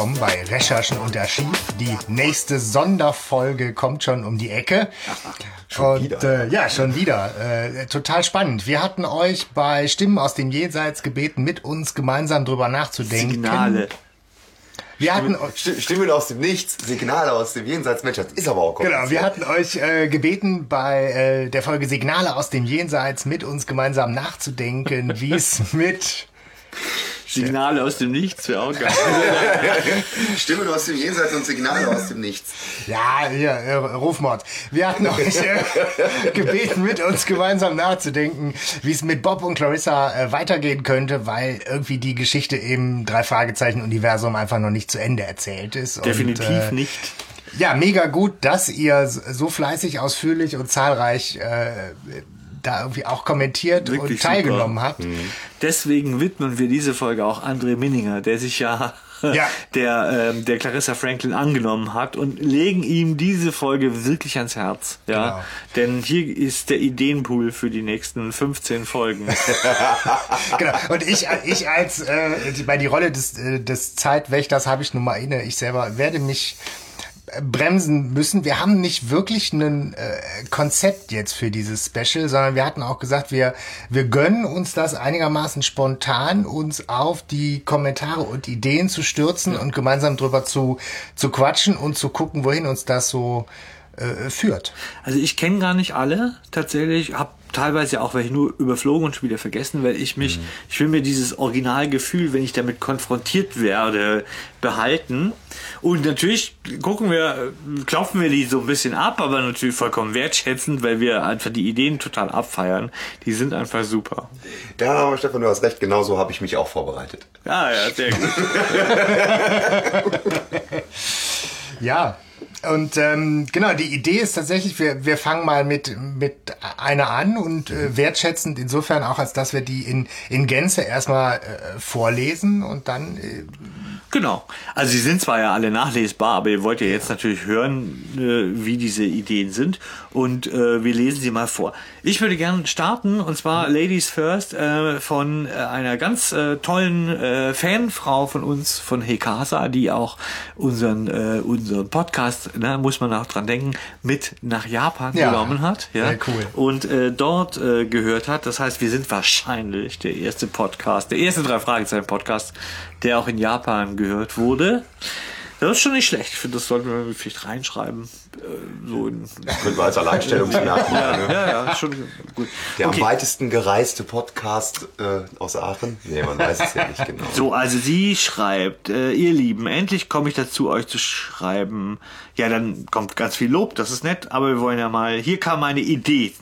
willkommen bei Recherchen und Archiv. Die nächste Sonderfolge kommt schon um die Ecke. Schon und, wieder. Äh, ja, schon wieder. Äh, total spannend. Wir hatten euch bei Stimmen aus dem Jenseits gebeten, mit uns gemeinsam drüber nachzudenken. Signale. Wir hatten, Sti- Stimmen aus dem Nichts, Signale aus dem Jenseits. Mensch, das ist aber auch Genau, wir hatten euch äh, gebeten, bei äh, der Folge Signale aus dem Jenseits mit uns gemeinsam nachzudenken, wie es mit Signale aus dem Nichts wäre auch geil. Stimmen aus dem Jenseits und Signale aus dem Nichts. Ja, hier, äh, Rufmord. Wir hatten euch äh, gebeten, mit uns gemeinsam nachzudenken, wie es mit Bob und Clarissa äh, weitergehen könnte, weil irgendwie die Geschichte im Drei-Fragezeichen-Universum einfach noch nicht zu Ende erzählt ist. Definitiv und, äh, nicht. Ja, mega gut, dass ihr so fleißig, ausführlich und zahlreich äh, da irgendwie auch kommentiert Wirklich und teilgenommen super. habt. Deswegen widmen wir diese Folge auch André Minninger, der sich ja, Ja. der ähm, der Clarissa Franklin angenommen hat und legen ihm diese Folge wirklich ans Herz. Ja, Genau. denn hier ist der Ideenpool für die nächsten 15 Folgen. genau. Und ich, ich als äh, die- bei die Rolle des, äh, des Zeitwächters habe ich nun mal inne. Ich selber werde mich bremsen müssen. Wir haben nicht wirklich ein äh, Konzept jetzt für dieses Special, sondern wir hatten auch gesagt, wir, wir gönnen uns das einigermaßen spontan, uns auf die Kommentare und Ideen zu stürzen und gemeinsam drüber zu, zu quatschen und zu gucken, wohin uns das so äh, führt. Also ich kenne gar nicht alle tatsächlich, habe teilweise auch welche nur überflogen und schon wieder vergessen, weil ich mich, ich will mir dieses Originalgefühl, wenn ich damit konfrontiert werde, behalten. Und natürlich gucken wir, äh, klopfen wir die so ein bisschen ab, aber natürlich vollkommen wertschätzend, weil wir einfach die Ideen total abfeiern. Die sind einfach super. Ja, aber Stefan, du hast recht. Genauso habe ich mich auch vorbereitet. Ja, ja, sehr gut. Ja, und ähm, genau, die Idee ist tatsächlich, wir, wir fangen mal mit, mit einer an und äh, wertschätzend insofern auch, als dass wir die in, in Gänze erstmal äh, vorlesen und dann äh, Genau. Also sie sind zwar ja alle nachlesbar, aber ihr wollt ja jetzt natürlich hören, äh, wie diese Ideen sind und äh, wir lesen sie mal vor. Ich würde gerne starten und zwar Ladies First äh, von äh, einer ganz äh, tollen äh, Fanfrau von uns, von Hekasa, die auch unseren äh, unseren Podcast, ne, muss man auch dran denken, mit nach Japan Ja, genommen hat. Ja, sehr cool. und äh, dort gehört hat. Das heißt, wir sind wahrscheinlich der erste Podcast, der erste drei Fragezeichen Podcast, der auch in Japan gehört wurde. Das ist schon nicht schlecht. Ich finde, das sollten wir vielleicht reinschreiben. Äh, so in, Können wir als Alleinstellungsmerkmal. ja, ne? ja, ja, schon gut. Der Okay. am weitesten gereiste Podcast äh, aus Aachen. Nee, man weiß es ja nicht genau. So, also sie schreibt, äh, ihr Lieben, endlich komme ich dazu, euch zu schreiben. Ja, dann kommt ganz viel Lob, das ist nett, aber wir wollen ja mal, hier kam meine Idee.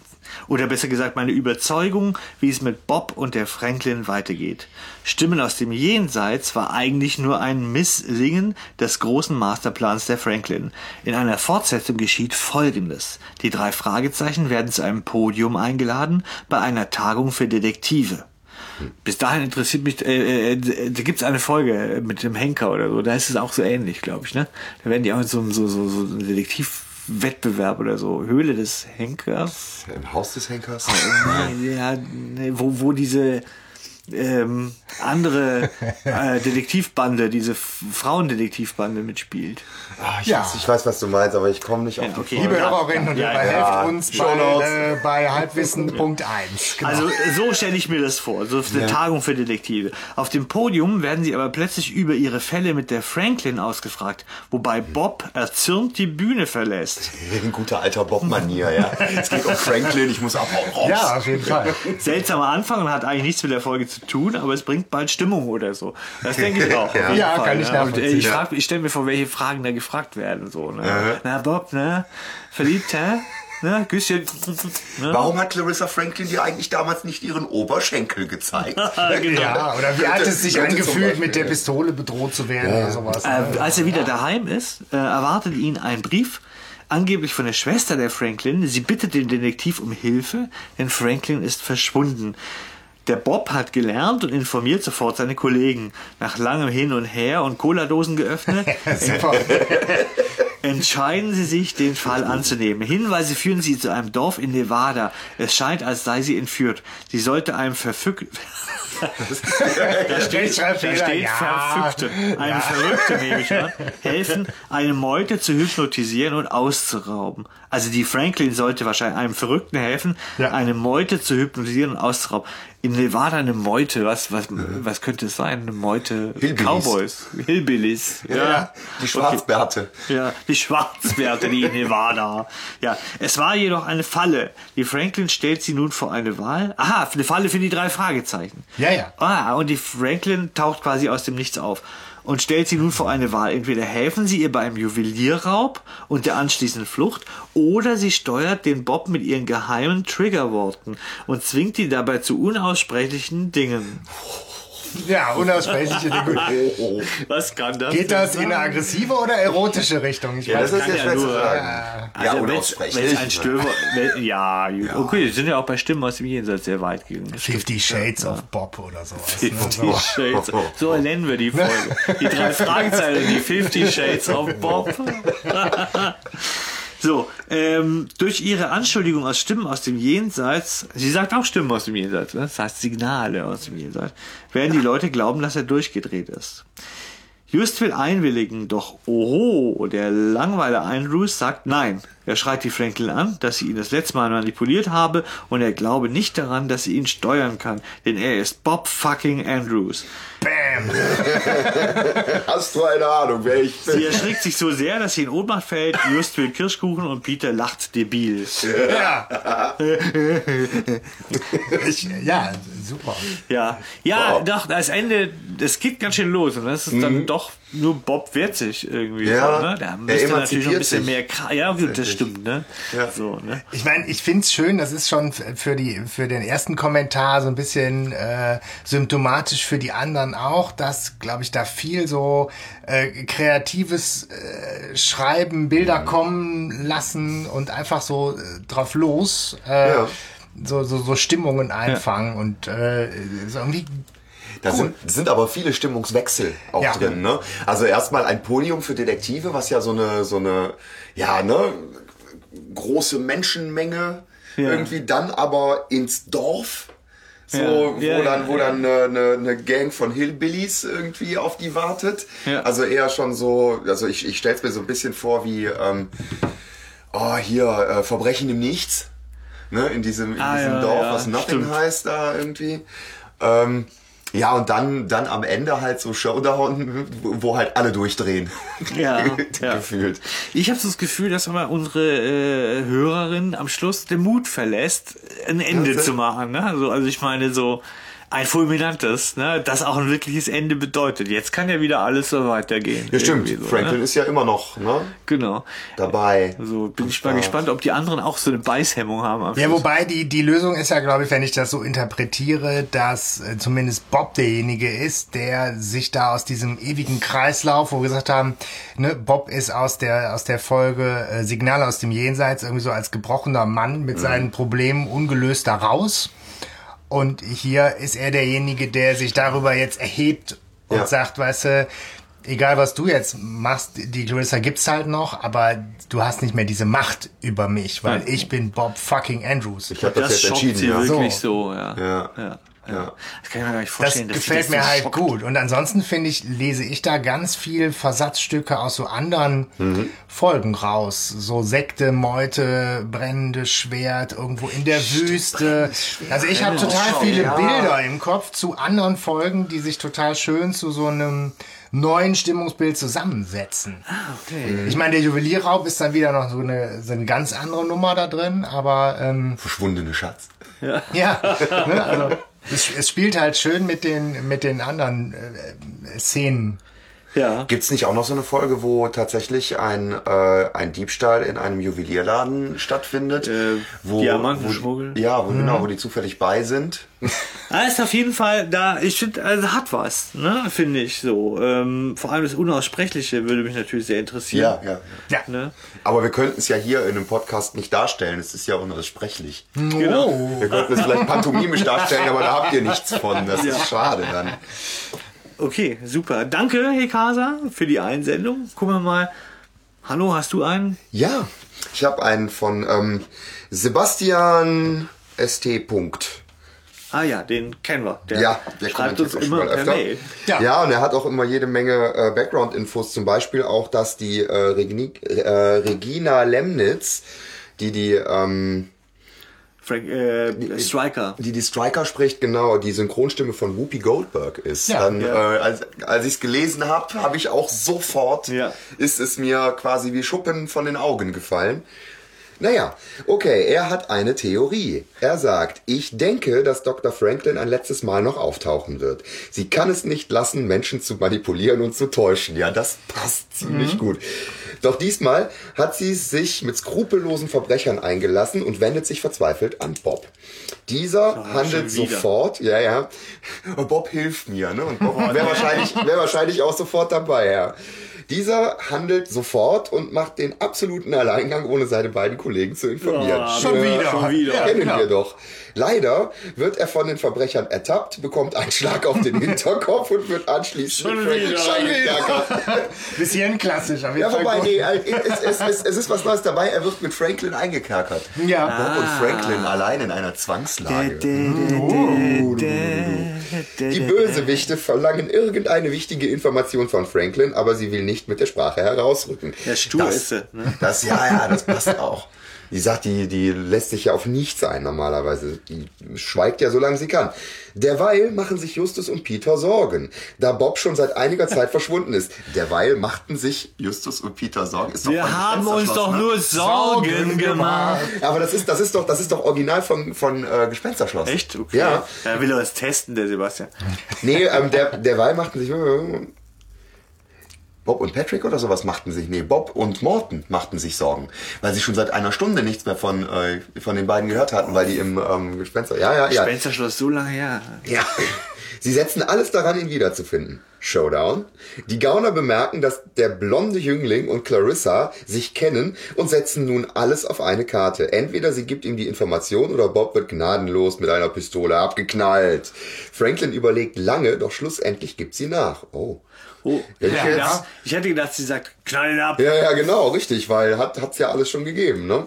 Oder besser gesagt meine Überzeugung, wie es mit Bob und der Franklin weitergeht. Stimmen aus dem Jenseits war eigentlich nur ein Misslingen des großen Masterplans der Franklin. In einer Fortsetzung geschieht Folgendes. Die drei Fragezeichen werden zu einem Podium eingeladen bei einer Tagung für Detektive. Bis dahin interessiert mich, äh, äh, da gibt's eine Folge mit dem Henker oder so, da ist es auch so ähnlich, glaube ich, ne? Da werden die auch so, so, so, so einen Detektivwettbewerb oder so, Höhle des Henkers. Im Haus des Henkers. Nee, ja, nee, wo, wo diese ähm, andere äh, Detektivbande, diese Frauendetektivbande mitspielt. Ah, ich, Ja. weiß, ich weiß, was du meinst, aber ich komme nicht auf Ja, die okay. Liebe Hörerinnen und Ja, Hörer, ja. helft uns bei, äh, bei Halbwissen.1. Genau. Also so stelle ich mir das vor, so eine Tagung für Detektive. Auf dem Podium werden sie aber plötzlich über ihre Fälle mit der Franklin ausgefragt, wobei Bob erzürnt die Bühne verlässt. Ein guter alter Bob-Manier, ja. Es geht um Franklin, ich muss abhauen. Raus. ja, auf jeden Fall. Seltsamer Anfang und hat eigentlich nichts mit der Folge zu tun, aber es bringt bald Stimmung oder so. Das denke ich auch. Ja, Fall, kann ich ne? Und, äh, nachvollziehen, Ich, ja. frag- ich stelle mir vor, welche Fragen da gefragt werden. So, ne? Na Bob, ne? Verliebt, hä? Ne? Küsschen. Ne? Warum hat Clarissa Franklin dir eigentlich damals nicht ihren Oberschenkel gezeigt? Genau. Ja, oder wie hat es sich angefühlt, mit der Pistole bedroht zu werden oder sowas. Äh, als er wieder daheim ist, äh, erwartet ihn ein Brief, angeblich von der Schwester der Franklin. Sie bittet den Detektiv um Hilfe, denn Franklin ist verschwunden. Der Bob hat gelernt und informiert sofort seine Kollegen. Nach langem Hin und Her und Cola-Dosen geöffnet, entscheiden sie sich, den Fall anzunehmen. Hinweise führen sie zu einem Dorf in Nevada. Es scheint, als sei sie entführt. Sie sollte einem verfüg Da steht, da steht ja. Verrückte. Eine Verrückte, nehme ich an, helfen, eine Meute zu hypnotisieren und auszurauben. Also die Franklin sollte wahrscheinlich einem Verrückten helfen, Ja. eine Meute zu hypnotisieren und auszurauben. In Nevada eine Meute, was, was, was könnte es sein? Eine Meute Hillbillies. Cowboys, Hillbillies. Ja, die Schwarzbärte. Ja, die Schwarzbärte, die in Nevada. Ja, es war jedoch eine Falle. Die Franklin stellt sie nun vor eine Wahl. Aha, eine Falle für die drei Fragezeichen. Ja, ja. Ah, und die Franklin taucht quasi aus dem Nichts auf und stellt sie nun vor eine Wahl. Entweder helfen sie ihr beim Juwelierraub und der anschließenden Flucht oder sie steuert den Bob mit ihren geheimen Triggerworten und zwingt ihn dabei zu unaussprechlichen Dingen. Ja, unaussprechliche Dinge. Oh, oh. Was kann das Geht das in eine aggressive oder erotische Richtung? Ich Ja, das weiß ist kann ja ja nur- sagen. Ja, Also wenn's ein Stöber, wenn, ja, gut. okay, die sind ja auch bei Stimmen aus dem Jenseits sehr weit gegangen. Das. Fifty Shades of Bob oder sowas. ne? Fifty So. Shades. So nennen wir die Folge. Die drei Fragezeichen, die Fifty Shades of Bob. So, ähm, durch ihre Anschuldigung aus Stimmen aus dem Jenseits, sie sagt auch Stimmen aus dem Jenseits, ne? das heißt Signale aus dem Jenseits, werden die Leute glauben, dass er durchgedreht ist. Just will einwilligen, doch oho, der Langweiler Andrews sagt nein. Er schreit die Franklin an, dass sie ihn das letzte Mal manipuliert habe und er glaube nicht daran, dass sie ihn steuern kann, denn er ist Bob fucking Andrews. Bam! Hast du eine Ahnung, wer ich Sie bin? erschrickt sich so sehr, dass sie in Ohnmacht fällt. Just will Kirschkuchen und Peter lacht debil. Ja. ich, ja, super. Ja, ja, Wow. doch, das Ende, das geht ganz schön los und das ist dann doch nur Bob wehrt sich irgendwie. Mhm. Ja, so, ne? Da müsste natürlich noch ein bisschen sich. mehr, Kra ja gut, das stimmt, ne? Ja. So, ne? Ich meine, ich find's schön, das ist schon für, die, für den ersten Kommentar so ein bisschen äh, symptomatisch für die anderen auch, dass, glaube ich, da viel so äh, kreatives äh, Schreiben, Bilder kommen lassen und einfach so äh, drauf los. Äh, Ja. So, so, so Stimmungen einfangen und äh, ist irgendwie Da sind, sind aber viele Stimmungswechsel auch Ja. drin. Ne? Also erstmal ein Podium für Detektive, was ja so eine, so eine, ja, ne, große Menschenmenge Ja. irgendwie dann aber ins Dorf. So, Ja. wo Ja, dann, wo ja. dann eine, eine, Gang von Hillbillies irgendwie auf die wartet. Also eher schon so, also ich, ich stell's mir so ein bisschen vor wie, ähm, oh, hier, äh, Verbrechen im Nichts. Ne, in diesem, in Ah, diesem Dorf, was Nothing stimmt. heißt da irgendwie. Ähm, ja, und dann, dann am Ende halt so Showdown, wo halt alle durchdrehen. Ja, ja. Gefühlt. Ich habe so das Gefühl, dass aber unsere äh, Hörerin am Schluss den Mut verlässt, ein Ende Ja, zu machen. Ne? Also, also ich meine so ein fulminantes, ne? das auch ein wirkliches Ende bedeutet. Jetzt kann ja wieder alles so weitergehen. Ja, stimmt. So, Franklin ne? ist ja immer noch ne, Genau. dabei. So bin ich mal gespannt, ob die anderen auch so eine Beißhemmung haben. Ja, wobei die, die Lösung ist ja, glaube ich, wenn ich das so interpretiere, dass äh, zumindest Bob derjenige ist, der sich da aus diesem ewigen Kreislauf, wo wir gesagt haben, ne, Bob ist aus der, aus der Folge äh, Signal aus dem Jenseits irgendwie so als gebrochener Mann mit seinen Problemen ungelöst da raus. Und hier ist er derjenige, der sich darüber jetzt erhebt und Ja. sagt, weißt du, egal was du jetzt machst, die Clarissa gibt's halt noch, aber du hast nicht mehr diese Macht über mich, weil ich bin Bob fucking Andrews. Ich habe das, das jetzt entschieden. sie Ja. wirklich So. so, ja. Ja. ja. Ja. ja. Das kann ich mir gar nicht Das vorstellen. dass sie gefällt das mir halt schockt. gut. Und ansonsten finde ich, lese ich da ganz viel Versatzstücke aus so anderen Mhm. Folgen raus. So Sekte, Meute, brennendes Schwert, irgendwo in der Wüste. Also ich habe total viele ja. Bilder im Kopf zu anderen Folgen, die sich total schön zu so einem neuen Stimmungsbild zusammensetzen. Okay. Ich meine, der Juwelierraub ist dann wieder noch so eine, so eine ganz andere Nummer da drin, aber ähm, Verschwundene Schatz. ja, ne, also es, es spielt halt schön mit den mit den anderen äh, Szenen. Ja. Gibt's nicht auch noch so eine Folge, wo tatsächlich ein, äh, ein Diebstahl in einem Juwelierladen stattfindet? Äh, wo, Diamantenschmuggel? Wo, ja, wo, genau, wo die zufällig bei sind. Ah, ist auf jeden Fall da, ich finde, also hat was, ne, finde ich so. Ähm, vor allem das Unaussprechliche würde mich natürlich sehr interessieren. Ja, ja, ja. Ja. Ne? Aber wir könnten es ja hier in einem Podcast nicht darstellen. Es ist ja unaussprechlich. Oh. Wir könnten es vielleicht pantomimisch darstellen, aber da habt ihr nichts von. Das ist schade dann. Okay, super. Danke, Hekasa, für die Einsendung. Gucken wir mal. Hallo, hast du einen? Ja, ich habe einen von ähm, Sebastian ST. Punkt. Ah ja, den kennen wir. Der Ja, der schreibt kommentiert uns immer per öfter. Mail. Ja. Ja. und er hat auch immer jede Menge äh, Background-Infos, zum Beispiel auch, dass die äh, äh, Regina Lemnitz, die die, ähm, Frank, äh, Striker. die die Striker spricht, genau, die Synchronstimme von Whoopi Goldberg ist. Ja, Dann, ja. Äh, als, als ich es gelesen habe, habe ich auch sofort, Ja. ist es mir quasi wie Schuppen von den Augen gefallen. Naja, okay, er hat eine Theorie. Er sagt, ich denke, dass Dr. Franklin ein letztes Mal noch auftauchen wird. Sie kann es nicht lassen, Menschen zu manipulieren und zu täuschen. Ja, das passt ziemlich gut. Doch diesmal hat sie sich mit skrupellosen Verbrechern eingelassen und wendet sich verzweifelt an Bob. Dieser handelt schon wieder. sofort, ja, ja. Bob hilft mir, ne? Und Bob wäre wahrscheinlich, wär wahrscheinlich auch sofort dabei, ja. Dieser handelt sofort und macht den absoluten Alleingang, ohne seine beiden Kollegen zu informieren. Ja, Schon wieder. Schon wieder. Ja, Kennen genau. wir doch. Leider wird er von den Verbrechern ertappt, bekommt einen Schlag auf den Hinterkopf und wird anschließend Schon mit Franklin wieder. eingekerkert. Bisschen klassisch, auf jeden Ja, wobei, gut. nee, es, es, es, es ist was Neues dabei. Er wird mit Franklin eingekerkert. Ja. Bob und Franklin allein in einer Zwangslage. Die Die Bösewichte verlangen irgendeine wichtige Information von Franklin, aber sie will nicht mit der Sprache herausrücken. Ja, stur das, ist sie, ne? Das, ja, ja, das passt auch. Die sagt, die, die lässt sich ja auf nichts ein normalerweise. Die schweigt ja, solange sie kann. Derweil machen sich Justus und Peter Sorgen, da Bob schon seit einiger Zeit verschwunden ist. Derweil machten sich Justus und Peter Sorgen. Ist Wir haben uns doch ne? nur Sorgen Sorgen gemacht. Aber das ist, das ist doch, das ist doch original von, von äh, Gespensterschloss. Echt? Okay. Ja. Da will er es testen, der Sebastian. Nee, ähm, der, derweil machten sich. Bob und Patrick oder sowas machten sich. Nee, Bob und Morton machten sich Sorgen. Weil sie schon seit einer Stunde nichts mehr von, äh, von den beiden gehört hatten, weil die im ähm, Gespenster. Ja, ja, ja. Spencerschloss so lange her. Ja. Sie setzen alles daran, ihn wiederzufinden. Showdown. Die Gauner bemerken, dass der blonde Jüngling und Clarissa sich kennen und setzen nun alles auf eine Karte. Entweder sie gibt ihm die Information oder Bob wird gnadenlos mit einer Pistole abgeknallt. Franklin überlegt lange, doch schlussendlich gibt sie nach. Oh. Oh, Ja, ja, jetzt- ja. Ich hätte gedacht, sie sagt, knall ihn ab. Ja, ja, genau, richtig, weil hat hat's ja alles schon gegeben, ne?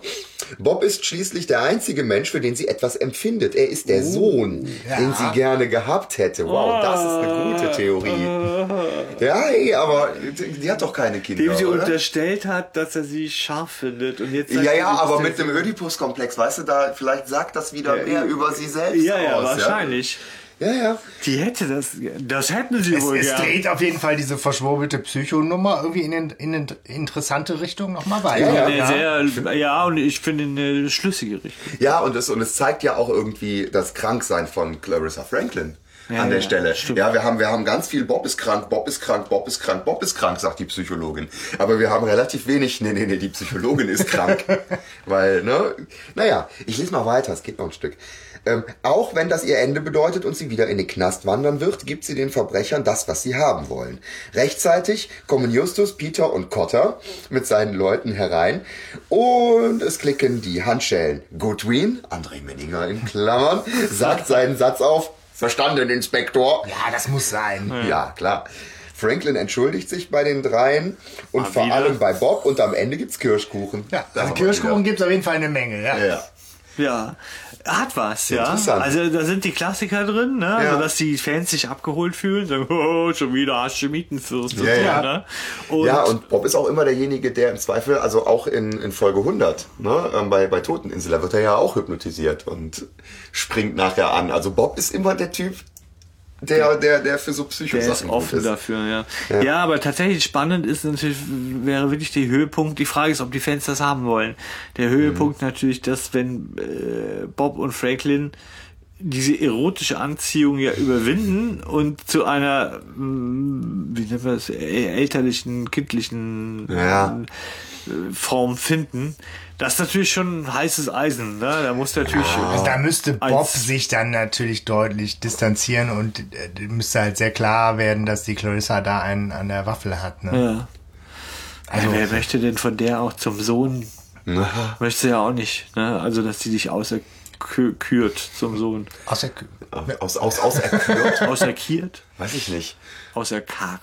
Bob ist schließlich der einzige Mensch, für den sie etwas empfindet. Er ist der Sohn, ja. den sie gerne gehabt hätte. Wow, das ist eine gute Theorie. Ja, ey, aber die, hat doch keine Kinder, Dem sie oder? unterstellt hat, dass er sie scharf findet. Und jetzt Ja, ja, aber mit dem Oedipus-Komplex, weißt du, da vielleicht sagt das wieder Ja, mehr ja. über sie selbst Ja, ja, aus. wahrscheinlich. Ja, ja. Die hätte das, das hätten sie Es, wohl es gern. dreht auf jeden Fall diese verschwurbelte Psychonummer irgendwie in, in eine interessante Richtung nochmal weiter. Ja, Eine sehr, ja, und ich finde eine schlüssige Richtung. Ja, und es, und es zeigt ja auch irgendwie das Kranksein von Clarissa Franklin. Ja, an der ja, Stelle. stimmt. Ja, wir haben, wir haben ganz viel Bob ist krank, Bob ist krank, Bob ist krank, Bob ist krank, sagt die Psychologin. Aber wir haben relativ wenig, nee, nee, nee, die Psychologin ist krank. Weil, ne, naja, ich lese mal weiter, es geht noch ein Stück. Ähm, auch wenn das ihr Ende bedeutet und sie wieder in den Knast wandern wird, gibt sie den Verbrechern das, was sie haben wollen. Rechtzeitig kommen Justus, Peter und Cotter mit seinen Leuten herein und es klicken die Handschellen. Goodwin, André Menninger in Klammern, sagt seinen Satz auf. Verstanden, Inspektor. Ja, das muss sein. Ja, klar. Franklin entschuldigt sich bei den dreien und Mal vor wieder. allem bei Bob und am Ende gibt's Kirschkuchen. Ja, Das also Kirschkuchen wieder. gibt es auf jeden Fall eine Menge. Ja. Ja, ja. Ja, hat was, ja. Interessant. Also da sind die Klassiker drin, ne? Ja. Also, dass die Fans sich abgeholt fühlen, sagen, oh, schon wieder Hashemitenfürst und Ja, so, ja. ne? Und, ja, und Bob ist auch immer derjenige, der im Zweifel, also auch in, in Folge 100, ne, ähm, bei, bei Toteninsel, da wird er ja auch hypnotisiert und springt nachher an. Also Bob ist immer der Typ, der, der, der für so der ist Psychosachen offen ist. dafür, ja. ja. aber tatsächlich spannend ist natürlich, wäre wirklich der Höhepunkt, die Frage ist, ob die Fans das haben wollen. Der Höhepunkt natürlich, dass wenn äh, Bob und Franklin diese erotische Anziehung ja überwinden und zu einer, mm, wie nennt man das, äh, elterlichen, kindlichen Ja. Äh, Form finden. Das ist natürlich schon ein heißes Eisen, ne? Da muss natürlich. Also da müsste Bob sich dann natürlich deutlich distanzieren und äh, müsste halt sehr klar werden, dass die Clarissa da einen an der Waffel hat. Ne? Ja. Also, wer möchte denn von der auch zum Sohn? Möchte ja auch nicht, ne? Also, dass die sich auserkürt zum Sohn. Aus der Kü Aus, aus, auserkürt? Auserkiert? Weiß ich nicht. Auserkarrt.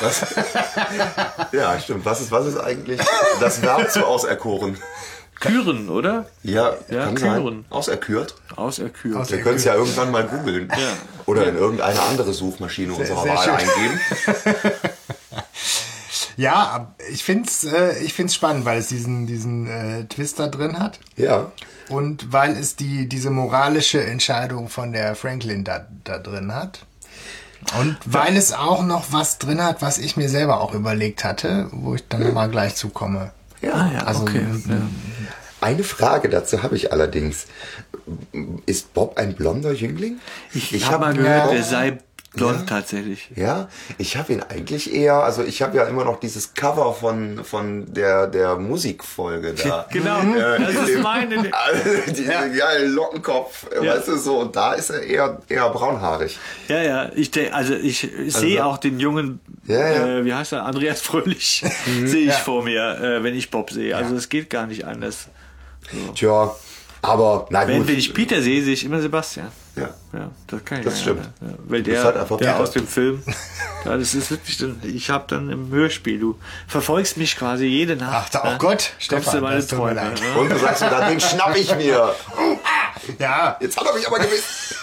Was ist, was? ja, stimmt. Was ist, was ist eigentlich das Verb zu auserkoren? Küren, oder? Ja, Ja, kann Küren. sein. Auserkürt. Auserkürt. Aus- Wir können es ja irgendwann mal googeln. Oder in irgendeine andere Suchmaschine unserer sehr Wahl schön. eingeben. Ja, ich find's, äh, ich find's spannend, weil es diesen, diesen äh, Twist da drin hat. Ja. Und weil es die, diese moralische Entscheidung von der Franklin da, da drin hat. Und weil es auch noch was drin hat, was ich mir selber auch überlegt hatte, wo ich dann mal gleich zukomme. Ah, ja, Also, okay. Ja. Eine Frage dazu habe ich allerdings. Ist Bob ein blonder Jüngling? Ich, habe hab mal gehört, Bob- der sei blond tatsächlich. Ja, ich habe ihn eigentlich eher, also ich habe ja immer noch dieses Cover von, von der, der Musikfolge da. Genau, Äh, das ist dem- meine. Diese geilen Lockenkopf, äh, Ja. weißt du so, und da ist er eher, eher braunhaarig. Ja, ja, ich denk, also ich sehe auch den jungen, Ja, ja. Äh, wie heißt er, Andreas Fröhlich, sehe ich vor mir, äh, wenn ich Bob sehe. Also es geht gar nicht anders. Tja, aber na Wenn, gut. wenn ich Peter sehe, sehe ich immer Sebastian. ja. Ja, das kann ich Das stimmt. Ja, weil der, halt einfach der Peter. aus dem Film, ja, das ist wirklich, dann- ich habe dann im Hörspiel, du verfolgst mich quasi jede Nacht. Ach, da- oh ne? Gott, Kommst Stefan, du meine das tut mir Träume. leid. Ne? Und du sagst mir, das Ding schnapp ich mir. Ja, Jetzt hat er mich aber gewiss.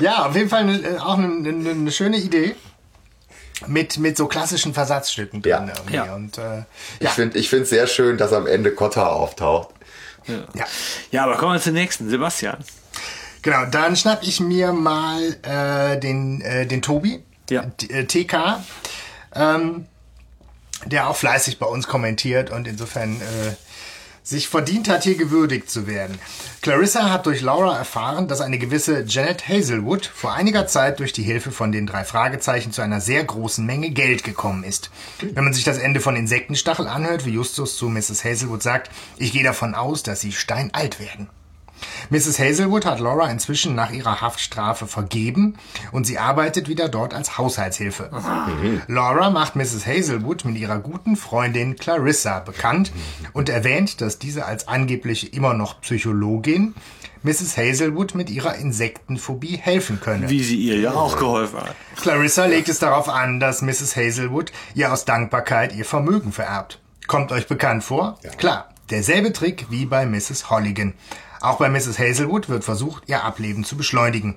ja, auf jeden Fall eine, äh, auch eine, eine, eine schöne Idee. Mit, mit so klassischen Versatzstücken drin. Ja. irgendwie. Ja. Und, äh, Ich finde ich finde sehr schön, dass am Ende Kotta auftaucht. Ja. Ja, aber kommen wir zum nächsten, Sebastian. Genau, dann schnapp ich mir mal äh, den, äh, den Tobi, Ja. Äh, TK, ähm, der auch fleißig bei uns kommentiert und insofern äh, sich verdient hat, hier gewürdigt zu werden. Clarissa hat durch Laura erfahren, dass eine gewisse Janet Hazelwood vor einiger Zeit durch die Hilfe von den drei Fragezeichen zu einer sehr großen Menge Geld gekommen ist. Wenn man sich das Ende von Insektenstachel anhört, wie Justus zu Mrs. Hazelwood sagt, ich gehe davon aus, dass sie steinalt werden. Mrs. Hazelwood hat Laura inzwischen nach ihrer Haftstrafe vergeben und sie arbeitet wieder dort als Haushaltshilfe. Laura macht Mrs. Hazelwood mit ihrer guten Freundin Clarissa bekannt und erwähnt, dass diese als angeblich immer noch Psychologin Mrs. Hazelwood mit ihrer Insektenphobie helfen könne. Wie sie ihr ja auch geholfen hat. Clarissa legt es darauf an, dass Mrs. Hazelwood ihr aus Dankbarkeit ihr Vermögen vererbt. Kommt euch bekannt vor? Klar, derselbe Trick wie bei Mrs. Holligan. Auch bei Mrs. Hazelwood wird versucht, ihr Ableben zu beschleunigen.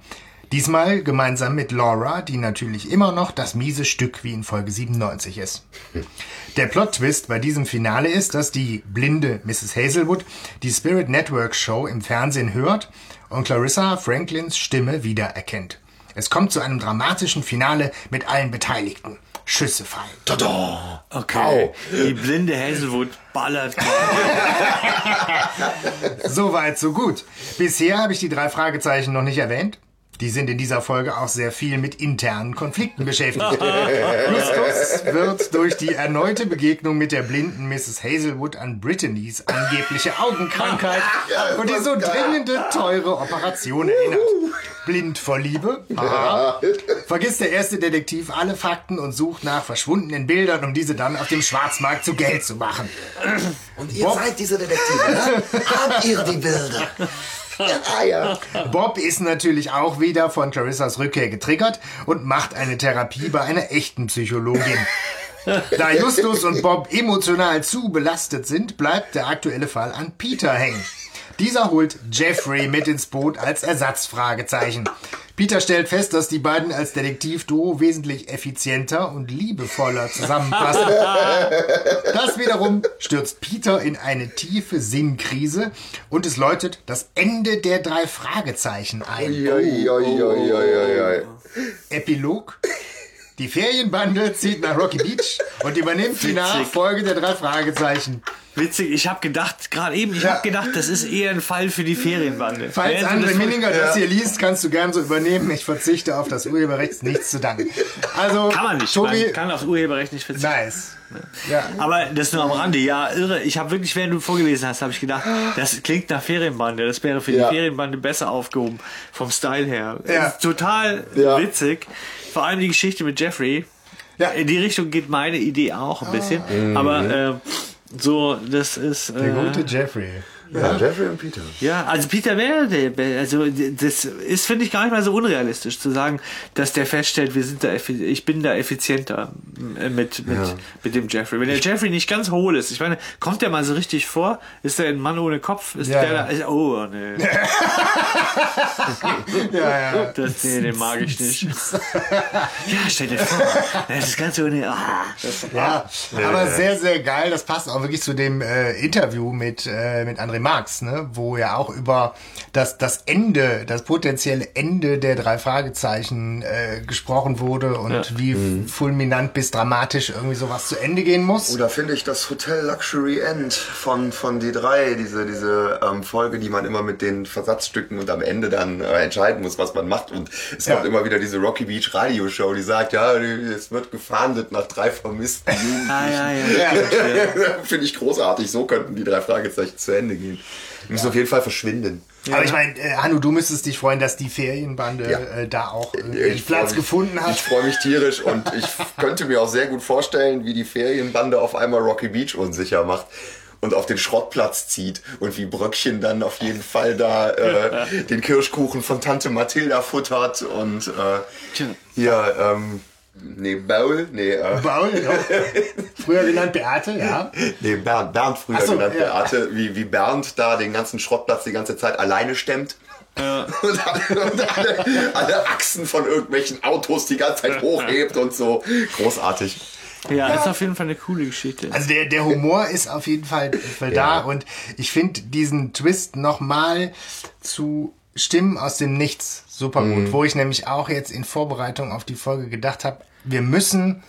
Diesmal gemeinsam mit Laura, die natürlich immer noch das miese Stück wie in Folge 97 ist. Der Plot-Twist bei diesem Finale ist, dass die blinde Mrs. Hazelwood die Spirit Network Show im Fernsehen hört und Clarissa Franklins Stimme wiedererkennt. Es kommt zu einem dramatischen Finale mit allen Beteiligten. Schüsse fallen. Tada! Okay. Die blinde Hazelwood ballert. Soweit, so gut. Bisher habe ich die drei Fragezeichen noch nicht erwähnt. Die sind in dieser Folge auch sehr viel mit internen Konflikten beschäftigt. Justus wird durch die erneute Begegnung mit der blinden Mrs. Hazelwood an Brittany's angebliche Augenkrankheit und die so dringende, teure Operation erinnert. Blind vor Liebe? Aha. Vergisst der erste Detektiv alle Fakten und sucht nach verschwundenen Bildern, um diese dann auf dem Schwarzmarkt zu Geld zu machen. Und ihr Bob? seid diese Detektive, ne? Habt ihr die Bilder? Ja, ja. Bob ist natürlich auch wieder von Clarissas Rückkehr getriggert und macht eine Therapie bei einer echten Psychologin. Da Justus und Bob emotional zu belastet sind, bleibt der aktuelle Fall an Peter hängen. Dieser holt Jeffrey mit ins Boot als Ersatzfragezeichen. Peter stellt fest, dass die beiden als Detektivduo wesentlich effizienter und liebevoller zusammenpassen. Das wiederum stürzt Peter in eine tiefe Sinnkrise und es läutet das Ende der drei Fragezeichen ein. Ui, ui, ui. Epilog. Die Ferienbande zieht nach Rocky Beach und übernimmt die. Nachfolge der drei Fragezeichen. Witzig, ich habe gedacht, gerade eben, ich Ja. habe gedacht, das ist eher ein Fall für die Ferienbande. Falls Während André das- Minninger das hier liest, kannst du gern so übernehmen. Ich verzichte auf das Urheberrecht, nichts zu danken. Also, Kann man nicht, Tobi, man kann aufs Urheberrecht nicht verzichten. nice. Ja. Aber das nur am Rande, ja, irre. Ich habe wirklich, während du vorgelesen hast, habe ich gedacht, das klingt nach Ferienbande. Das wäre für Ja. die Ferienbande besser aufgehoben, vom Style her. Ja. Das ist total Ja. witzig. Vor allem die Geschichte mit Jeffrey. Ja. In die Richtung geht meine Idee auch ein bisschen. Aber äh, so, das ist. Der Äh, gute Jeffrey. Ja, Jeffrey und Peter. Ja, also Peter wäre der, also das ist, finde ich, gar nicht mal so unrealistisch zu sagen, dass der feststellt, wir sind da, ich bin da effizienter mit, mit, Ja. mit dem Jeffrey. Wenn der Jeffrey nicht ganz hohl ist, ich meine, kommt der mal so richtig vor? Ist der ein Mann ohne Kopf? Ist Ja, der ja. da, ist, oh, nee. Ja, ja. Das, nee, den mag ich nicht. ja, stell dir vor, das ist ganz ohne, ah, das, Ja, aber sehr, sehr geil. Das passt auch wirklich zu dem äh, Interview mit, äh, mit André Marx, ne? wo ja auch über das, das Ende, das potenzielle Ende der drei Fragezeichen äh, gesprochen wurde und Ja. wie fulminant bis dramatisch irgendwie sowas zu Ende gehen muss. Oder finde ich das Hotel Luxury End von, von D3, diese, diese ähm, Folge, die man immer mit den Versatzstücken und am Ende dann äh, entscheiden muss, was man macht. Und es Ja. kommt immer wieder diese Rocky Beach Radioshow, die sagt, ja, es wird gefahndet nach drei vermissten Jugendlichen. ah, ja, ja, Ja. Finde ich großartig. So könnten die drei Fragezeichen zu Ende gehen. Die müssen auf jeden Fall verschwinden. Aber ich meine, äh, Hanno, du müsstest dich freuen, dass die Ferienbande Ja. äh, da auch äh, Ich ihren Platz mich- gefunden hat. Ich freue mich tierisch und ich könnte mir auch sehr gut vorstellen, wie die Ferienbande auf einmal Rocky Beach unsicher macht und auf den Schrottplatz zieht und wie Bröckchen dann auf jeden Fall da äh, den Kirschkuchen von Tante Mathilda futtert und äh, hier, ähm, nee, Baul, nee, äh, Baul, ja. früher genannt Beate, ja. nee, Bernd, Bernd früher so, genannt, ja. Beate, wie, wie Bernd da den ganzen Schrottplatz die ganze Zeit alleine stemmt. Und, alle, und alle, alle Achsen von irgendwelchen Autos die ganze Zeit hochhebt und so. Großartig. ja, ist auf jeden Fall eine coole Geschichte. Also der, der Humor ist auf jeden Fall, Fall da und ich finde diesen Twist nochmal zu Stimmen aus dem Nichts super gut, wo ich nämlich auch jetzt in Vorbereitung auf die Folge gedacht habe, wir müssen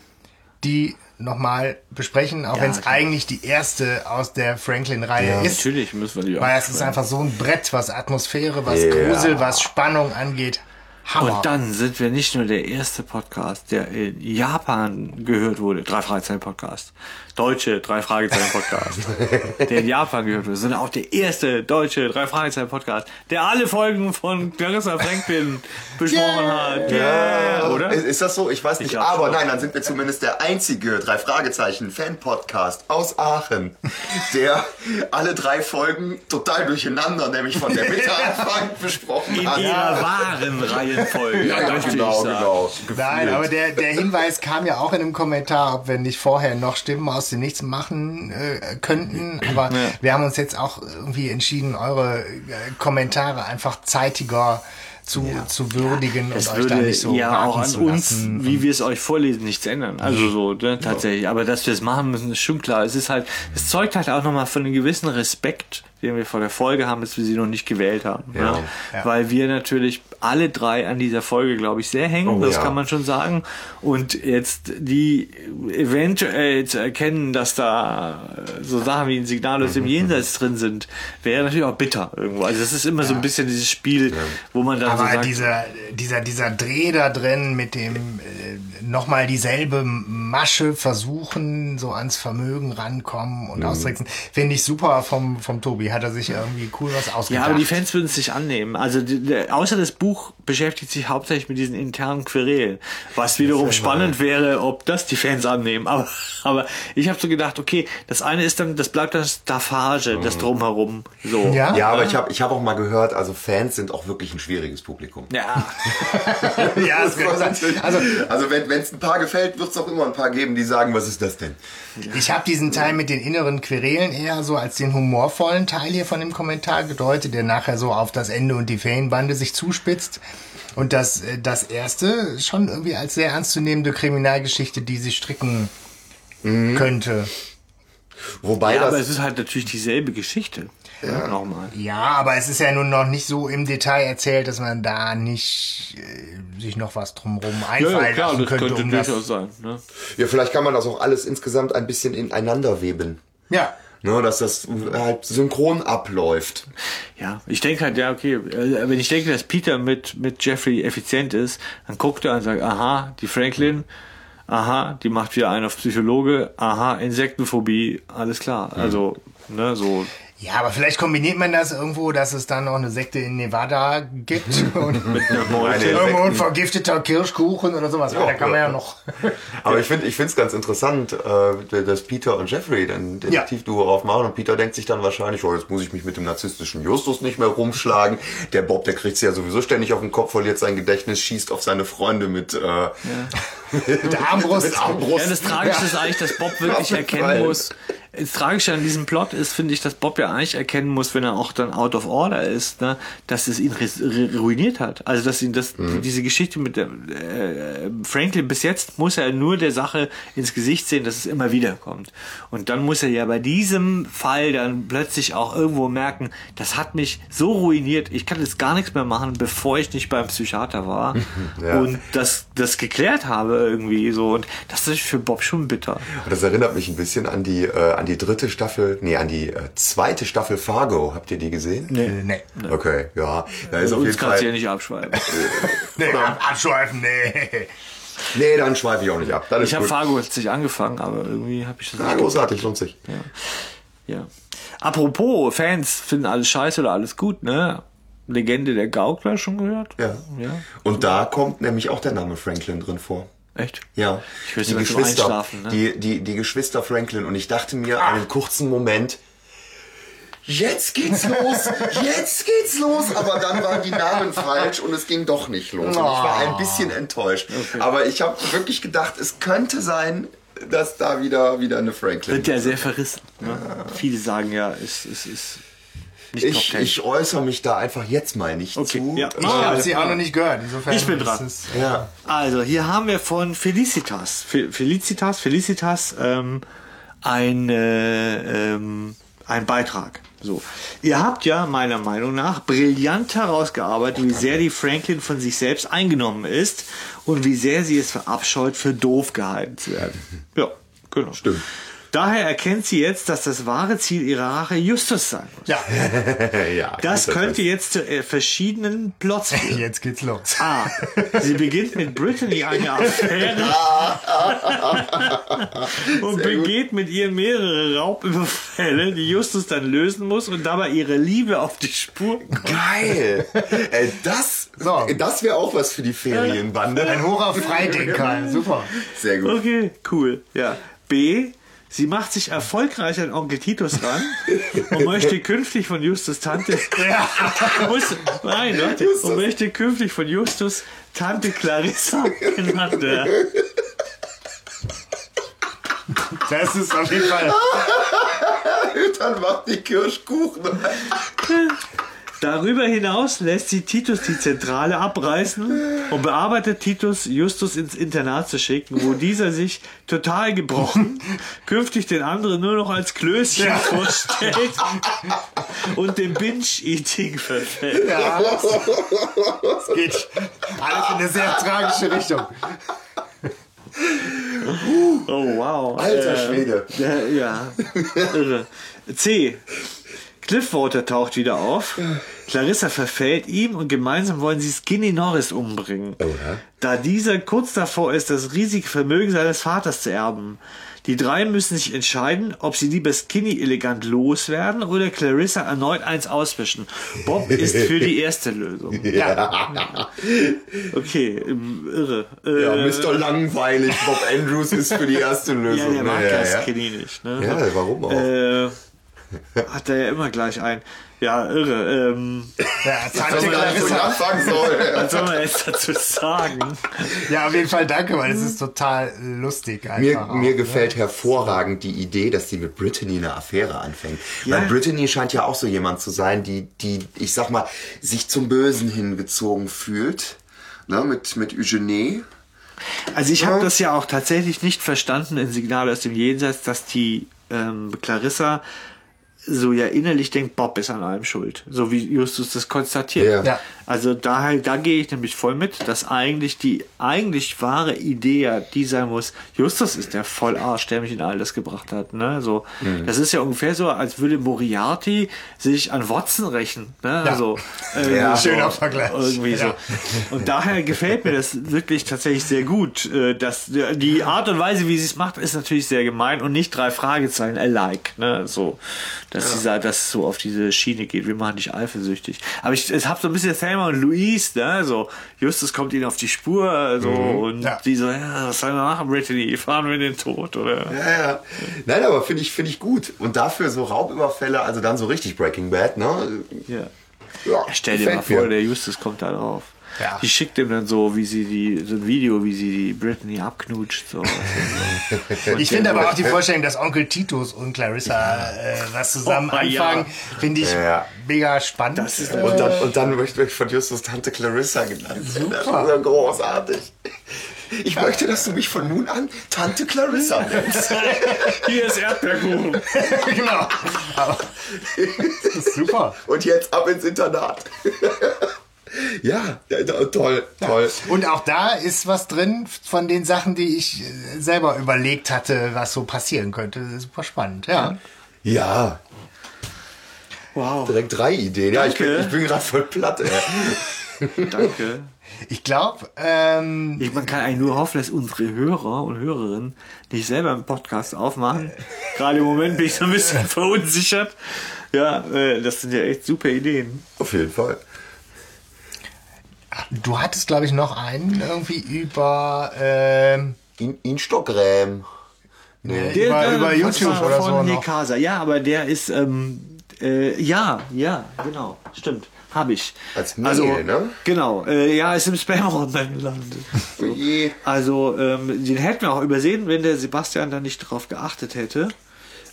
die nochmal besprechen, auch Ja, wenn es eigentlich die erste aus der Franklin-Reihe Ja, ist. Natürlich müssen wir die Weil auch es ist einfach so ein Brett, was Atmosphäre, was Ja. Grusel, was Spannung angeht. Hammer. Und dann sind wir nicht nur der erste Podcast, der in Japan gehört wurde, drei Fragezeichen Podcast, deutsche drei Fragezeichen Podcast, der in Japan gehört wurde, sondern auch der erste deutsche drei Fragezeichen Podcast, der alle Folgen von Clarissa Franklin besprochen hat. Yeah. Oder? Ist, ist das so? Ich weiß nicht. aber schon. nein, dann sind wir zumindest der einzige drei Fragezeichen Fan-Podcast aus Aachen, der alle drei Folgen total durcheinander, nämlich von der Mitte Anfang besprochen In hat. ihrer wahren Reihenfolge. Ja, ja, genau, genau. Nein, Gefühlt. aber der, der Hinweis kam ja auch in einem Kommentar, ob wir nicht vorher noch Stimmen aus dem Nichts machen äh, könnten. Aber wir haben uns jetzt auch irgendwie entschieden, eure äh, Kommentare einfach zeitiger zu, zu würdigen Es und euch da würde nicht so ja auch an uns, wie wir es euch vorlesen, nichts ändern. Also so, ne, tatsächlich. Aber dass wir es machen müssen, ist schon klar. Es ist halt, es zeugt halt auch nochmal von einem gewissen Respekt, den wir vor der Folge haben, dass wir sie noch nicht gewählt haben. Ja. Ne? Ja. Weil wir natürlich alle drei an dieser Folge, glaube ich, sehr hängen. Oh, das ja. kann man schon sagen. Und jetzt die eventuell zu erkennen, dass da so Sachen wie ein Signal aus dem Mhm. Jenseits drin sind, wäre natürlich auch bitter irgendwo. Also das ist immer so ein bisschen dieses Spiel, wo man dann so Aber sagt, dieser, dieser, dieser Dreh da drin mit dem äh, nochmal dieselbe Masche versuchen, so ans Vermögen rankommen Mhm. und austricksen, finde ich super vom, vom Tobi. Hat er sich irgendwie cool was Ja, ausgedacht. aber die Fans würden es sich annehmen. Also die, der, außer das Buch beschäftigt sich hauptsächlich mit diesen internen Querelen. Was wiederum spannend wäre, ob das die Fans annehmen. Aber, aber ich habe so gedacht, okay, das eine ist dann, das bleibt das Staffage, das drumherum. So. Ja? Ja, aber ich habe ich hab auch mal gehört, also Fans sind auch wirklich ein schwieriges Publikum. Ja, ja, das kann sein. Also, Also also wenn es ein paar gefällt, wird es auch immer ein paar geben, die sagen, was ist das denn? Ich habe diesen Teil mit den inneren Querelen eher so als den humorvollen Teil hier von dem Kommentar gedeutet, der nachher so auf das Ende und die Ferienbande sich zuspitzt. Und das, äh, das erste schon irgendwie als sehr ernstzunehmende Kriminalgeschichte, die sich stricken könnte. Wobei ja aber es ist halt natürlich dieselbe Geschichte. Ja. Nochmal. Ja, aber es ist ja nun noch nicht so im Detail erzählt, dass man da nicht äh, sich noch was drumherum einfallen lassen könnte. um das, sein. Ne? Ja, vielleicht kann man das auch alles insgesamt ein bisschen ineinander weben. ja, Ne, dass das halt synchron abläuft. Ja, ich denke halt, ja, okay, äh, wenn ich denke, dass Peter mit, mit Jeffrey effizient ist, dann guckt er und sagt, aha, die Franklin, aha, die macht wieder einen auf Psychologe, aha, Insektenphobie, alles klar. Also, ne, so. Ja, aber vielleicht kombiniert man das irgendwo, dass es dann noch eine Sekte in Nevada gibt und Mit irgendwo ein vergifteter Kirschkuchen oder sowas. Ja, da kann man ja noch. Aber ich finde ich finde es ganz interessant, äh, dass Peter und Jeffrey dann Detektivduo aufmachen und Peter denkt sich dann wahrscheinlich, oh, jetzt muss ich mich mit dem narzisstischen Justus nicht mehr rumschlagen. Der Bob, der kriegt ja sowieso ständig auf den Kopf, verliert sein Gedächtnis, schießt auf seine Freunde mit, äh, Mit Armbrust. mit Armbrust. Ja, das Tragische ist eigentlich, dass Bob wirklich erkennen muss. Das Tragische an diesem Plot ist, finde ich, dass Bob ja eigentlich erkennen muss, wenn er auch dann out of order ist, ne, dass es ihn ruiniert hat. Also dass ihn das Mhm. diese Geschichte mit der, äh, Franklin bis jetzt muss er nur der Sache ins Gesicht sehen, dass es immer wieder kommt. Und dann muss er ja bei diesem Fall dann plötzlich auch irgendwo merken, das hat mich so ruiniert, ich kann jetzt gar nichts mehr machen, bevor ich nicht beim Psychiater war Ja. und das das geklärt habe irgendwie so und das ist für Bob schon bitter. Das erinnert mich ein bisschen an die, äh, an die dritte Staffel, nee, an die äh, zweite Staffel Fargo. Habt ihr die gesehen? Nee. Nee. Okay, ja. Da ist auf jeden kannst du ja Fall. nicht abschreiben. Nee, ab- abschweifen, nee. Nee, dann schweife ich auch nicht ab. Ist Ich habe. Fargo jetzt nicht angefangen, aber irgendwie habe ich das Ja, nicht großartig, lohnt sich. Ja. Apropos, Fans finden alles scheiße oder alles gut, ne? Legende der Gaukler schon gehört? Ja. Ja. Und da kommt nämlich auch der Name Franklin drin vor. Echt? Ja, Ich wüsste, die Geschwister, Einschlafen, ne? die, die, die Geschwister Franklin. Und ich dachte mir einen kurzen Moment, jetzt geht's los, jetzt geht's los. Aber dann waren die Namen falsch und es ging doch nicht los. Und ich war ein bisschen enttäuscht. Aber ich habe wirklich gedacht, es könnte sein, dass da wieder, wieder eine Franklin Wird ja sehr verrissen. Ne? Viele sagen ja, es ist, ist nicht Top ich, Ten. ich äußere mich da einfach jetzt mal nicht Okay, zu. ja. Ich, habe Ah, sie auch noch nicht gehört. Insofern Ich bin ist dran. es- ja. Also, hier haben wir von Felicitas. Fe- Felicitas, Felicitas, ähm, ein, äh, ähm, ein Beitrag. So. Ihr habt ja meiner Meinung nach brillant herausgearbeitet, wie sehr die Franklin von sich selbst eingenommen ist und wie sehr sie es verabscheut, für doof gehalten zu werden. Ja, genau. Stimmt. Daher erkennt sie jetzt, dass das wahre Ziel ihrer Rache Justus sein muss. Ja, ja, Das könnte jetzt zu äh, verschiedenen Plots führen. jetzt geht's los. A. Sie beginnt mit Brittany eine Affäre und begeht mit ihr mehrere Raubüberfälle, die Justus dann lösen muss und dabei ihre Liebe auf die Spur kommt. Geil! Ey, das So. das wäre auch was für die Ferienbande. Ein hoher Freidenker, super. Sehr gut. Okay, cool. Ja. B. Sie macht sich erfolgreich an Onkel Titus ran und möchte künftig von Justus Tante. Muss, nein. Justus. Und möchte künftig von Justus Tante Clarissa genannt werden. Das ist auf jeden Fall. Dann macht die Kirschkuchen. Darüber hinaus lässt sie Titus die Zentrale abreißen und bearbeitet Titus, Justus ins Internat zu schicken, wo dieser sich total gebrochen künftig den anderen nur noch als Klößchen vorstellt und dem Binge-Eating verfällt. Ja, das geht alles in eine sehr tragische Richtung. Oh wow. Alter Schwede. Ja, ja. Irre. C. Cliffwater taucht wieder auf. Clarissa verfällt ihm und gemeinsam wollen sie Skinny Norris umbringen. Oha. Da dieser kurz davor ist, das riesige Vermögen seines Vaters zu erben. Die drei müssen sich entscheiden, ob sie lieber Skinny elegant loswerden oder Clarissa erneut eins auswischen. Bob ist für die erste Lösung. Ja, Okay, ähm, irre. Äh, Ja, Mr. Langweilig. Bob Andrews ist für die erste Ja, Lösung. der mag ja, ja, ja. Skinny nicht. Ne? Ja, warum auch? Äh, hat er ja immer gleich ein. Ja, irre. Ähm, ja, nicht, wo ich Clarissa. anfangen soll. was soll man jetzt dazu sagen? Ja, auf jeden Fall danke, weil es ist total lustig. Mir, Einfach mir auch, gefällt hervorragend die Idee, dass sie mit Brittany eine Affäre anfängt. Ja. Weil Brittany scheint ja auch so jemand zu sein, die, die, ich sag mal, sich zum Bösen hingezogen fühlt. Ne, mit, mit Eugenie. Also ich habe das ja auch tatsächlich nicht verstanden in Signal aus dem Jenseits, dass die ähm, Clarissa so ja innerlich denkt, Bob ist an allem schuld. So wie Justus das konstatiert. Ja. Ja. Also daher, da gehe ich nämlich voll mit, dass eigentlich die eigentlich wahre Idee ja die sein muss, Justus ist der Vollarsch, der mich in all das gebracht hat. Ne? So, Mhm. Das ist ja ungefähr so, als würde Moriarty sich an Watson rächen. Ne? Ja. Also, äh, Ja. so, Schöner Vergleich. Irgendwie so. Ja. Und daher gefällt mir das wirklich tatsächlich sehr gut. äh, Dass die Art und Weise, wie sie es macht, ist natürlich sehr gemein und nicht drei Fragezeichen alike. Ne? So, dass sie sagt, dass es so auf diese Schiene geht. Wir machen dich eifersüchtig. Aber ich, es hab so ein bisschen Thelma und Louise, ne? So, Justus kommt ihnen auf die Spur, so, und Ja. die so, ja, was sollen wir machen, Brittany? Fahren wir in den Tod, oder? Ja, ja. Nein, aber finde ich, finde ich gut. Und dafür so Raubüberfälle, also dann so richtig Breaking Bad, ne? Ja. Ja, Stell dir mal vor, mir. der Justus kommt da drauf. Ja. Die schickt ihm dann so, wie sie die, so ein Video, wie sie die Britney abknutscht. So. Ich finde aber auch die Vorstellung, dass Onkel Titus und Clarissa äh, was zusammen Oh, ja. anfangen, finde ich Ja. mega spannend. Das ist Und dann, und dann möchte ich von Justus Tante Clarissa genannt werden. Das ist Super. ja großartig. Ich möchte, dass du mich von nun an Tante Clarissa nennst. Hier ist Erdbeerkuchen. genau. Aber, das ist super. Und jetzt ab ins Internat. Ja, ja, toll, toll. Und auch da ist was drin von den Sachen, die ich äh, selber überlegt hatte, was so passieren könnte. Das ist super spannend, ja. Ja, Wow. direkt drei Ideen. Ja, ich bin, Danke. ich bin gerade voll platt. Ey. Danke. Ich glaube, ähm, man kann eigentlich nur hoffen, dass unsere Hörer und Hörerinnen nicht selber einen Podcast aufmachen. Gerade im Moment bin ich so ein bisschen verunsichert. Ja, äh, das sind ja echt super Ideen. Auf jeden Fall. Du hattest, glaube ich, noch einen irgendwie über, ähm, In, Instagram. Nee. über, über was YouTube war oder von so noch. Hekasa. Ja, aber der ist, ähm, äh, ja, ja, genau, stimmt. Habe ich. Als Mail, ne? Genau, äh, ja, ist im Spam-Ordner gelandet. Oh je. Also, ähm, den hätten wir auch übersehen, wenn der Sebastian da nicht drauf geachtet hätte.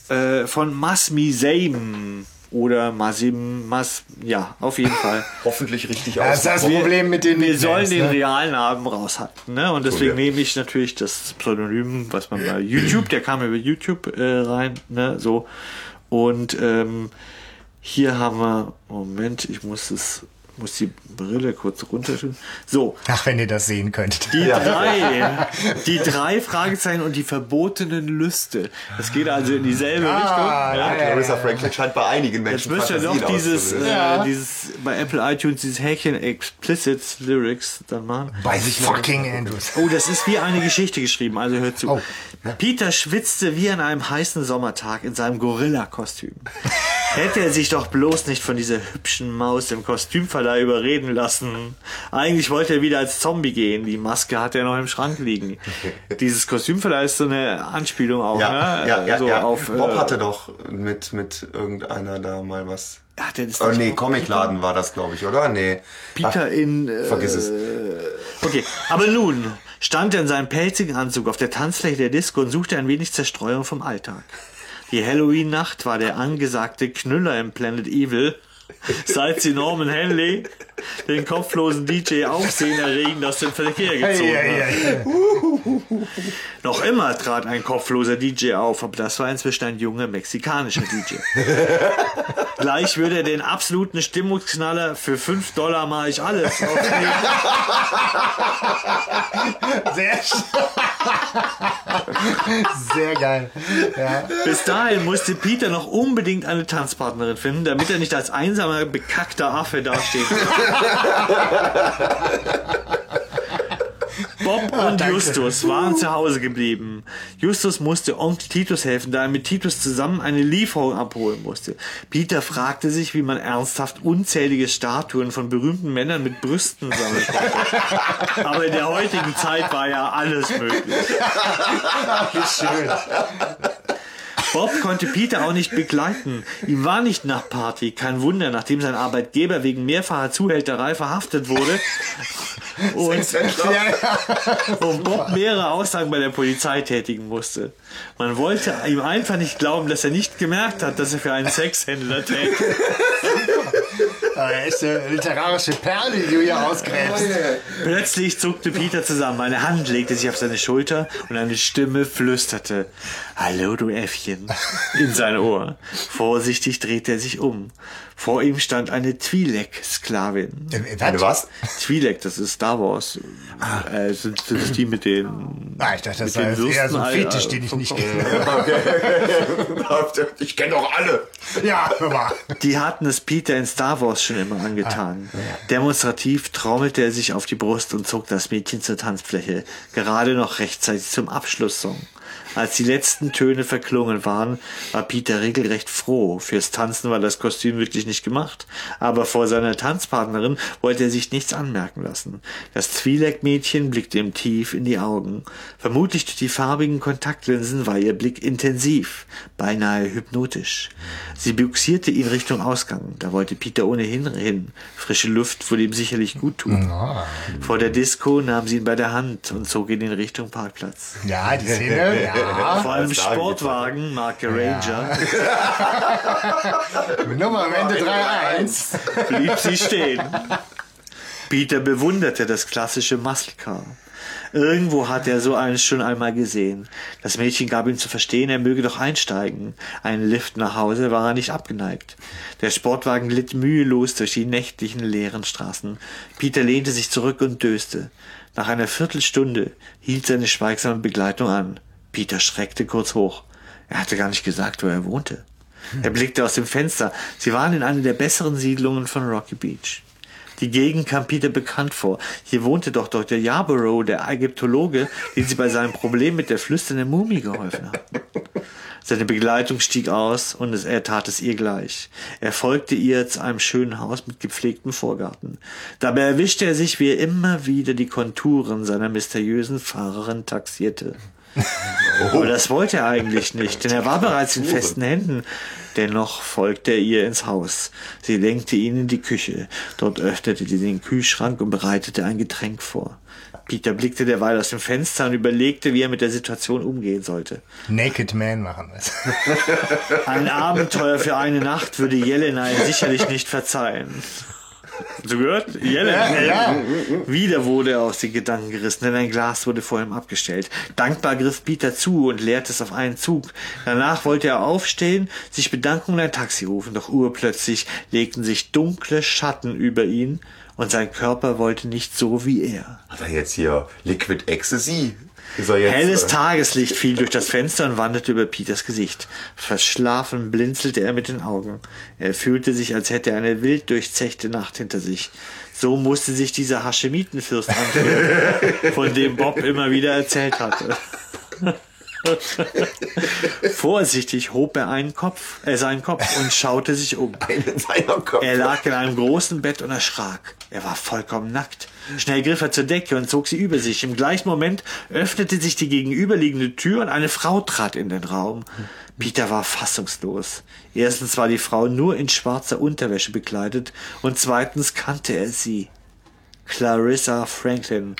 Äh, von Masmi Seim. Oder Masim, Mas, ja, auf jeden Fall. Hoffentlich richtig Das ist das. Problem mit den Wir sollen den ne? realen Namen raushalten, ne? Und deswegen wir. nehme ich natürlich das Pseudonym, was man bei YouTube, der kam über YouTube äh, rein, ne? So. Und ähm, hier haben wir, Moment, ich muss es, muss die Brille kurz runterstellen. So, Ach, wenn ihr das sehen könntet. die drei, die drei Fragezeichen und die verbotenen Lüste. Das geht also in dieselbe Ah, Richtung. ja, Ja. ja. Clarissa Franklin scheint bei einigen Jetzt Menschen müsst ihr noch dieses, äh, dieses bei Apple iTunes dieses Häkchen Explicit Lyrics dann machen. Weiß ich fucking Andrews. Oh, das ist wie eine Geschichte geschrieben, also hört zu. Oh. Peter schwitzte wie an einem heißen Sommertag in seinem Gorilla-Kostüm. Hätte er sich doch bloß nicht von dieser hübschen Maus im Kostümverleih überreden lassen. Eigentlich wollte er wieder als Zombie gehen. Die Maske hat er noch im Schrank liegen. Dieses Kostümverleih ist so eine Anspielung auch, Ja, ne? ja, ja, so ja. Auf, Bob äh, hatte doch mit, mit irgendeiner da mal was. Hat er das Oh nee, Bob- Comicladen war das, glaube ich, oder? Nee. Peter in. Äh, Vergiss es. Okay, aber nun stand er in seinem pelzigen Anzug auf der Tanzfläche der Disco und suchte ein wenig Zerstreuung vom Alltag. Die Halloween-Nacht war der angesagte Knüller im Planet Evil. Seit sie Norman Henley, den kopflosen DJ, aufsehenerregend aus dem Verkehr gezogen hat. Noch immer trat ein kopfloser DJ auf, aber das war inzwischen ein junger mexikanischer DJ. Gleich würde er den absoluten Stimmungsknaller für 5 Dollar mal ich alles aufnehmen. Sehr, sehr geil. Ja. Bis dahin musste Peter noch unbedingt eine Tanzpartnerin finden, damit er nicht als einsamer, bekackter Affe dasteht. Bob und danke. Justus waren zu Hause geblieben. Justus musste Onkel Titus helfen, da er mit Titus zusammen eine Lieferung abholen musste. Peter fragte sich, wie man ernsthaft unzählige Statuen von berühmten Männern mit Brüsten sammeln konnte. Aber in der heutigen Zeit war ja alles möglich. Wie schön. Bob konnte Peter auch nicht begleiten. Ihm war nicht nach Party. Kein Wunder, nachdem sein Arbeitgeber wegen mehrfacher Zuhälterei verhaftet wurde und, und Bob mehrere Aussagen bei der Polizei tätigen musste. Man wollte ihm einfach nicht glauben, dass er nicht gemerkt hat, dass er für einen Sexhändler tätig Aber echte literarische Perle, die du hier ausgräbst. Plötzlich zuckte Peter zusammen. Eine Hand legte sich auf seine Schulter und eine Stimme flüsterte: Hallo, du Äffchen. in sein Ohr. Vorsichtig drehte er sich um. Vor ihm stand eine Twi'lek-Sklavin. Äh, Eine was? Twi'lek, das ist Star Wars. Äh, sind, sind das die mit den. Ah, ich dachte, das sei eher so ein Fetisch, äh, den ich nicht kenne. ich kenne doch alle. Ja, hör mal. Die hatten es Peter in Star Wars schon immer angetan. Demonstrativ trommelte er sich auf die Brust und zog das Mädchen zur Tanzfläche, gerade noch rechtzeitig zum Abschlusssong. Als die letzten Töne verklungen waren, war Peter regelrecht froh. Fürs Tanzen war das Kostüm wirklich nicht gemacht, aber vor seiner Tanzpartnerin wollte er sich nichts anmerken lassen. Das Twi'lek-Mädchen blickte ihm tief in die Augen. Vermutlich durch die farbigen Kontaktlinsen war ihr Blick intensiv, beinahe hypnotisch. Sie buxierte ihn Richtung Ausgang. Da wollte Peter ohnehin hin. Frische Luft würde ihm sicherlich gut tun. Vor der Disco nahm sie ihn bei der Hand und zog ihn in Richtung Parkplatz. Ja, die Szene, ja. Vor einem das da Sportwagen, Marke Ranger, Nummer am Ende 3-1. blieb sie stehen. Peter bewunderte das klassische Muscle Car. Irgendwo hat er so eines schon einmal gesehen. Das Mädchen gab ihm zu verstehen, er möge doch einsteigen. Einen Lift nach Hause war er nicht abgeneigt. Der Sportwagen glitt mühelos durch die nächtlichen leeren Straßen. Peter lehnte sich zurück und döste. Nach einer Viertelstunde hielt seine schweigsame Begleitung an. Peter schreckte kurz hoch. Er hatte gar nicht gesagt, wo er wohnte. Er blickte aus dem Fenster. Sie waren in einer der besseren Siedlungen von Rocky Beach. Die Gegend kam Peter bekannt vor. Hier wohnte doch Dr. Yarborough, der Ägyptologe, den sie bei seinem Problem mit der flüsternden Mumie geholfen hat. Seine Begleitung stieg aus und es, er tat es ihr gleich. Er folgte ihr zu einem schönen Haus mit gepflegtem Vorgarten. Dabei erwischte er sich, wie er immer wieder die Konturen seiner mysteriösen Fahrerin taxierte. Aber das wollte er eigentlich nicht, denn er war bereits in festen Händen. Dennoch folgte er ihr ins Haus. Sie lenkte ihn in die Küche. Dort öffnete sie den Kühlschrank und bereitete ein Getränk vor. Peter blickte derweil aus dem Fenster und überlegte, wie er mit der Situation umgehen sollte. Naked Man machen wir es. Ein Abenteuer für eine Nacht würde Jelena ihm sicherlich nicht verzeihen. So gehört? Jelena. Ja, Wieder wurde er aus den Gedanken gerissen, denn ein Glas wurde vor ihm abgestellt. Dankbar griff Peter zu und leerte es auf einen Zug. Danach wollte er aufstehen, sich bedanken und ein Taxi rufen, doch urplötzlich legten sich dunkle Schatten über ihn und sein Körper wollte nicht so wie er. Hat er jetzt hier Liquid Ecstasy? Helles äh, Tageslicht fiel durch das Fenster und wanderte über Peters Gesicht. Verschlafen blinzelte er mit den Augen. Er fühlte sich, als hätte er eine wild durchzechte Nacht hinter sich. So musste sich dieser Haschemitenfürst anfühlen, von dem Bob immer wieder erzählt hatte. Vorsichtig hob er einen Kopf, äh, seinen Kopf und schaute sich um. Er lag in einem großen Bett und erschrak. Er war vollkommen nackt. Schnell griff er zur Decke und zog sie über sich. Im gleichen Moment öffnete sich die gegenüberliegende Tür und eine Frau trat in den Raum. Peter war fassungslos. Erstens war die Frau nur in schwarzer Unterwäsche bekleidet und zweitens kannte er sie. Clarissa Franklin,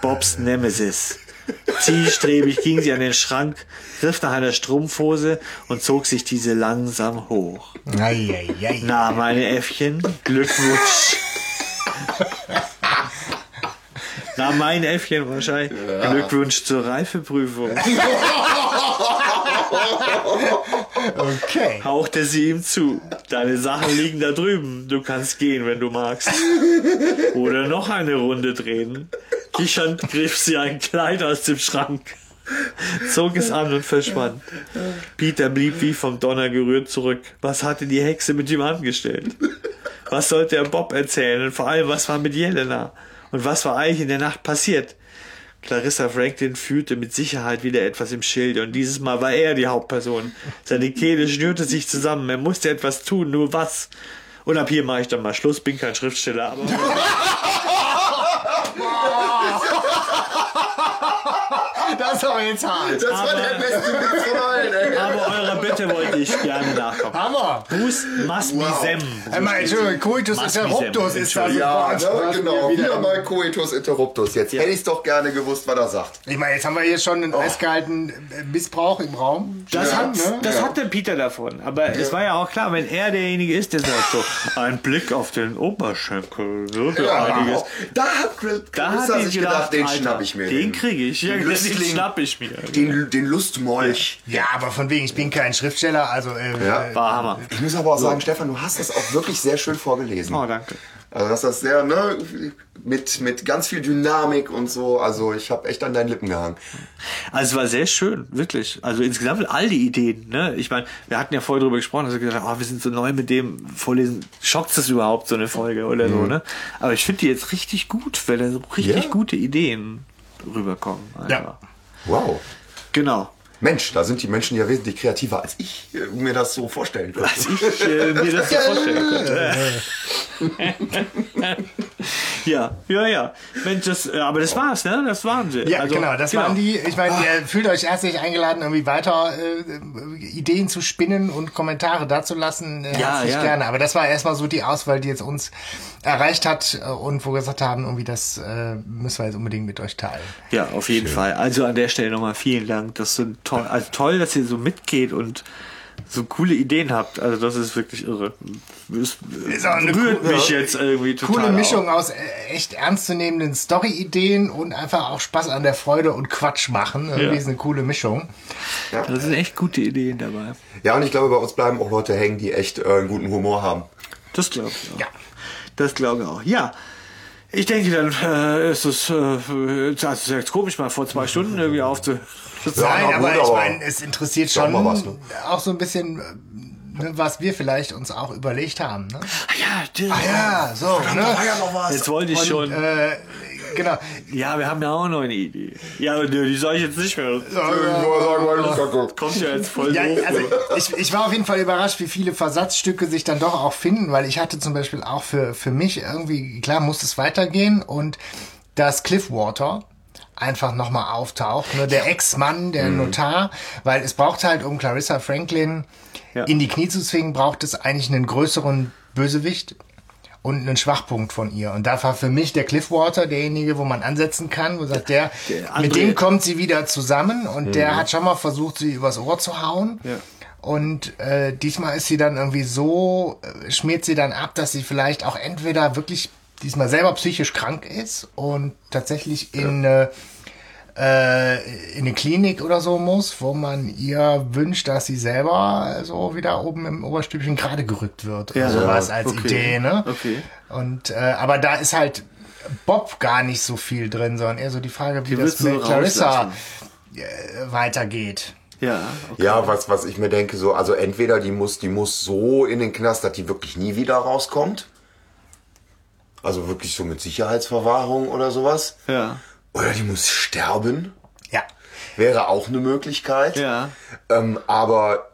Bobs Nemesis. Zielstrebig ging sie an den Schrank, griff nach einer Strumpfhose und zog sich diese langsam hoch. Eieiei. Na, meine Äffchen, Glückwunsch. Na, mein Äffchen wahrscheinlich. Glückwunsch zur Reifeprüfung. Okay. Hauchte sie ihm zu. Deine Sachen liegen da drüben. Du kannst gehen, wenn du magst. Oder noch eine Runde drehen. Kichernd griff sie ein Kleid aus dem Schrank, zog es an und verschwand. Peter blieb wie vom Donner gerührt zurück. Was hatte die Hexe mit ihm angestellt? Was sollte er Bob erzählen? Und vor allem, was war mit Jelena? Und was war eigentlich in der Nacht passiert? Clarissa Franklin fühlte mit Sicherheit wieder etwas im Schilde und dieses Mal war er die Hauptperson. Seine Kehle schnürte sich zusammen, er musste etwas tun, nur was. Und ab hier mache ich dann mal Schluss, bin kein Schriftsteller, aber Das Das ist aber jetzt hart. Das war der beste Witz von allen, ey. Aber eurer Bitte wollte ich gerne nachkommen. Hammer. Bus Masmisem. Einmal, Entschuldigung, Coitus interruptus ist da Entschuldigung. Ja, ne, genau. Wieder- mal Coitus Interruptus. Jetzt hätte ich es doch gerne gewusst, was er sagt. Ich meine, jetzt haben wir hier schon einen festgehaltenen äh, Missbrauch im Raum. Das, Ja, hat, ne? das Ja. hat der Peter davon. Aber es war ja auch klar, wenn er derjenige ist, der sagt so, ein Blick auf den Oberschenkel würde Ja, einiges. da hat Chris Da hat sich gedacht, gedacht, den schnapp ich mir. Den kriege ich. Ja, Den. Schnapp ich mir. Den, den Lustmolch. Ja, aber von wegen, ich bin kein Schriftsteller, also äh, Ja. äh, War Hammer. Ich muss aber auch sagen, Stefan, du hast das auch wirklich sehr schön vorgelesen. Oh, danke. Also das ist sehr, ne, mit, mit ganz viel Dynamik und so. Also ich habe echt an deinen Lippen gehangen. Also es war sehr schön, wirklich. Also insgesamt all die Ideen. Ne? Ich meine, wir hatten ja vorher darüber gesprochen, dass wir gesagt haben, oh, wir sind so neu mit dem Vorlesen. Schockt das überhaupt so eine Folge oder so? Ne? Aber ich finde die jetzt richtig gut, weil da so richtig Ja. gute Ideen rüberkommen. einfach. Ja. Wow. Genau. Mensch, da sind die Menschen ja wesentlich kreativer, als ich äh, mir das so vorstellen könnte. Als ich äh, mir das so vorstellen könnte. ja, ja, ja. Mensch, das, äh, aber das war's, ne? Das waren sie. Ja, Also, genau, das waren die. Ich meine, ihr fühlt euch herzlich eingeladen, irgendwie weiter äh, Ideen zu spinnen und Kommentare dazulassen. Äh, Ja, herzlich ja. gerne. Aber das war erstmal so die Auswahl, die jetzt uns erreicht hat äh, und wo wir gesagt haben, irgendwie das äh, müssen wir jetzt unbedingt mit euch teilen. Ja, auf jeden Fall. Also an der Stelle nochmal vielen Dank. Das so toll, also toll, dass ihr so mitgeht und so coole Ideen habt. Also das ist wirklich irre. Es Ist auch eine rührt coole- mich jetzt irgendwie total. Coole auf. Mischung aus äh, echt ernstzunehmenden Story-Ideen und einfach auch Spaß an der Freude und Quatsch machen. Irgendwie Ja. ist eine coole Mischung. Da sind echt gute Ideen dabei. Ja, und ich glaube, bei uns bleiben auch Leute hängen, die echt äh, einen guten Humor haben. Das glaube ich auch. Ja. Das glaube ich auch. Ja. Ich denke, dann äh, ist es, äh, das ist jetzt komisch, mal vor zwei Stunden irgendwie aufzu. Ja, Nein, na aber gut, ich meine, es interessiert schon mal was, ne? auch so ein bisschen, äh, ne, was wir vielleicht uns auch überlegt haben. Ne? Ja, das- Ah ja, so. Ne? ja noch was. Jetzt wollte ich schon. Äh, genau. Ja, wir haben ja auch noch eine Idee. Ja, nö, die sage ich jetzt nicht mehr. Kommt ja jetzt voll Ja, also ich, ich war auf jeden Fall überrascht, wie viele Versatzstücke sich dann doch auch finden, weil ich hatte zum Beispiel auch für, für mich irgendwie, klar muss es weitergehen und dass Cliffwater einfach nochmal auftaucht, ne, der Ex-Mann, der Notar, weil es braucht halt, um Clarissa Franklin Ja. in die Knie zu zwingen, braucht es eigentlich einen größeren Bösewicht und einen Schwachpunkt von ihr. Und da war für mich der Cliffwater derjenige, wo man ansetzen kann, wo sagt der, Der mit dem kommt sie wieder zusammen und der hat schon mal versucht, sie übers Ohr zu hauen. Ja. Und äh, diesmal ist sie dann irgendwie so, äh, schmiert sie dann ab, dass sie vielleicht auch entweder wirklich diesmal selber psychisch krank ist und tatsächlich in, äh, äh, in eine Klinik oder so muss, wo man ihr wünscht, dass sie selber so wieder oben im Oberstübchen gerade gerückt wird. Ja. oder sowas als Okay. Idee, ne? Okay. Und äh, aber da ist halt Bob gar nicht so viel drin, sondern eher so die Frage, wie Die das mit Clarissa äh, weitergeht. Ja, okay. Ja, was, was ich mir denke, so, also entweder die muss, die muss so in den Knast, dass die wirklich nie wieder rauskommt. Also wirklich so mit Sicherheitsverwahrung oder sowas. Ja. Oder die muss sterben. Ja. Wäre auch eine Möglichkeit. Ja. Ähm, aber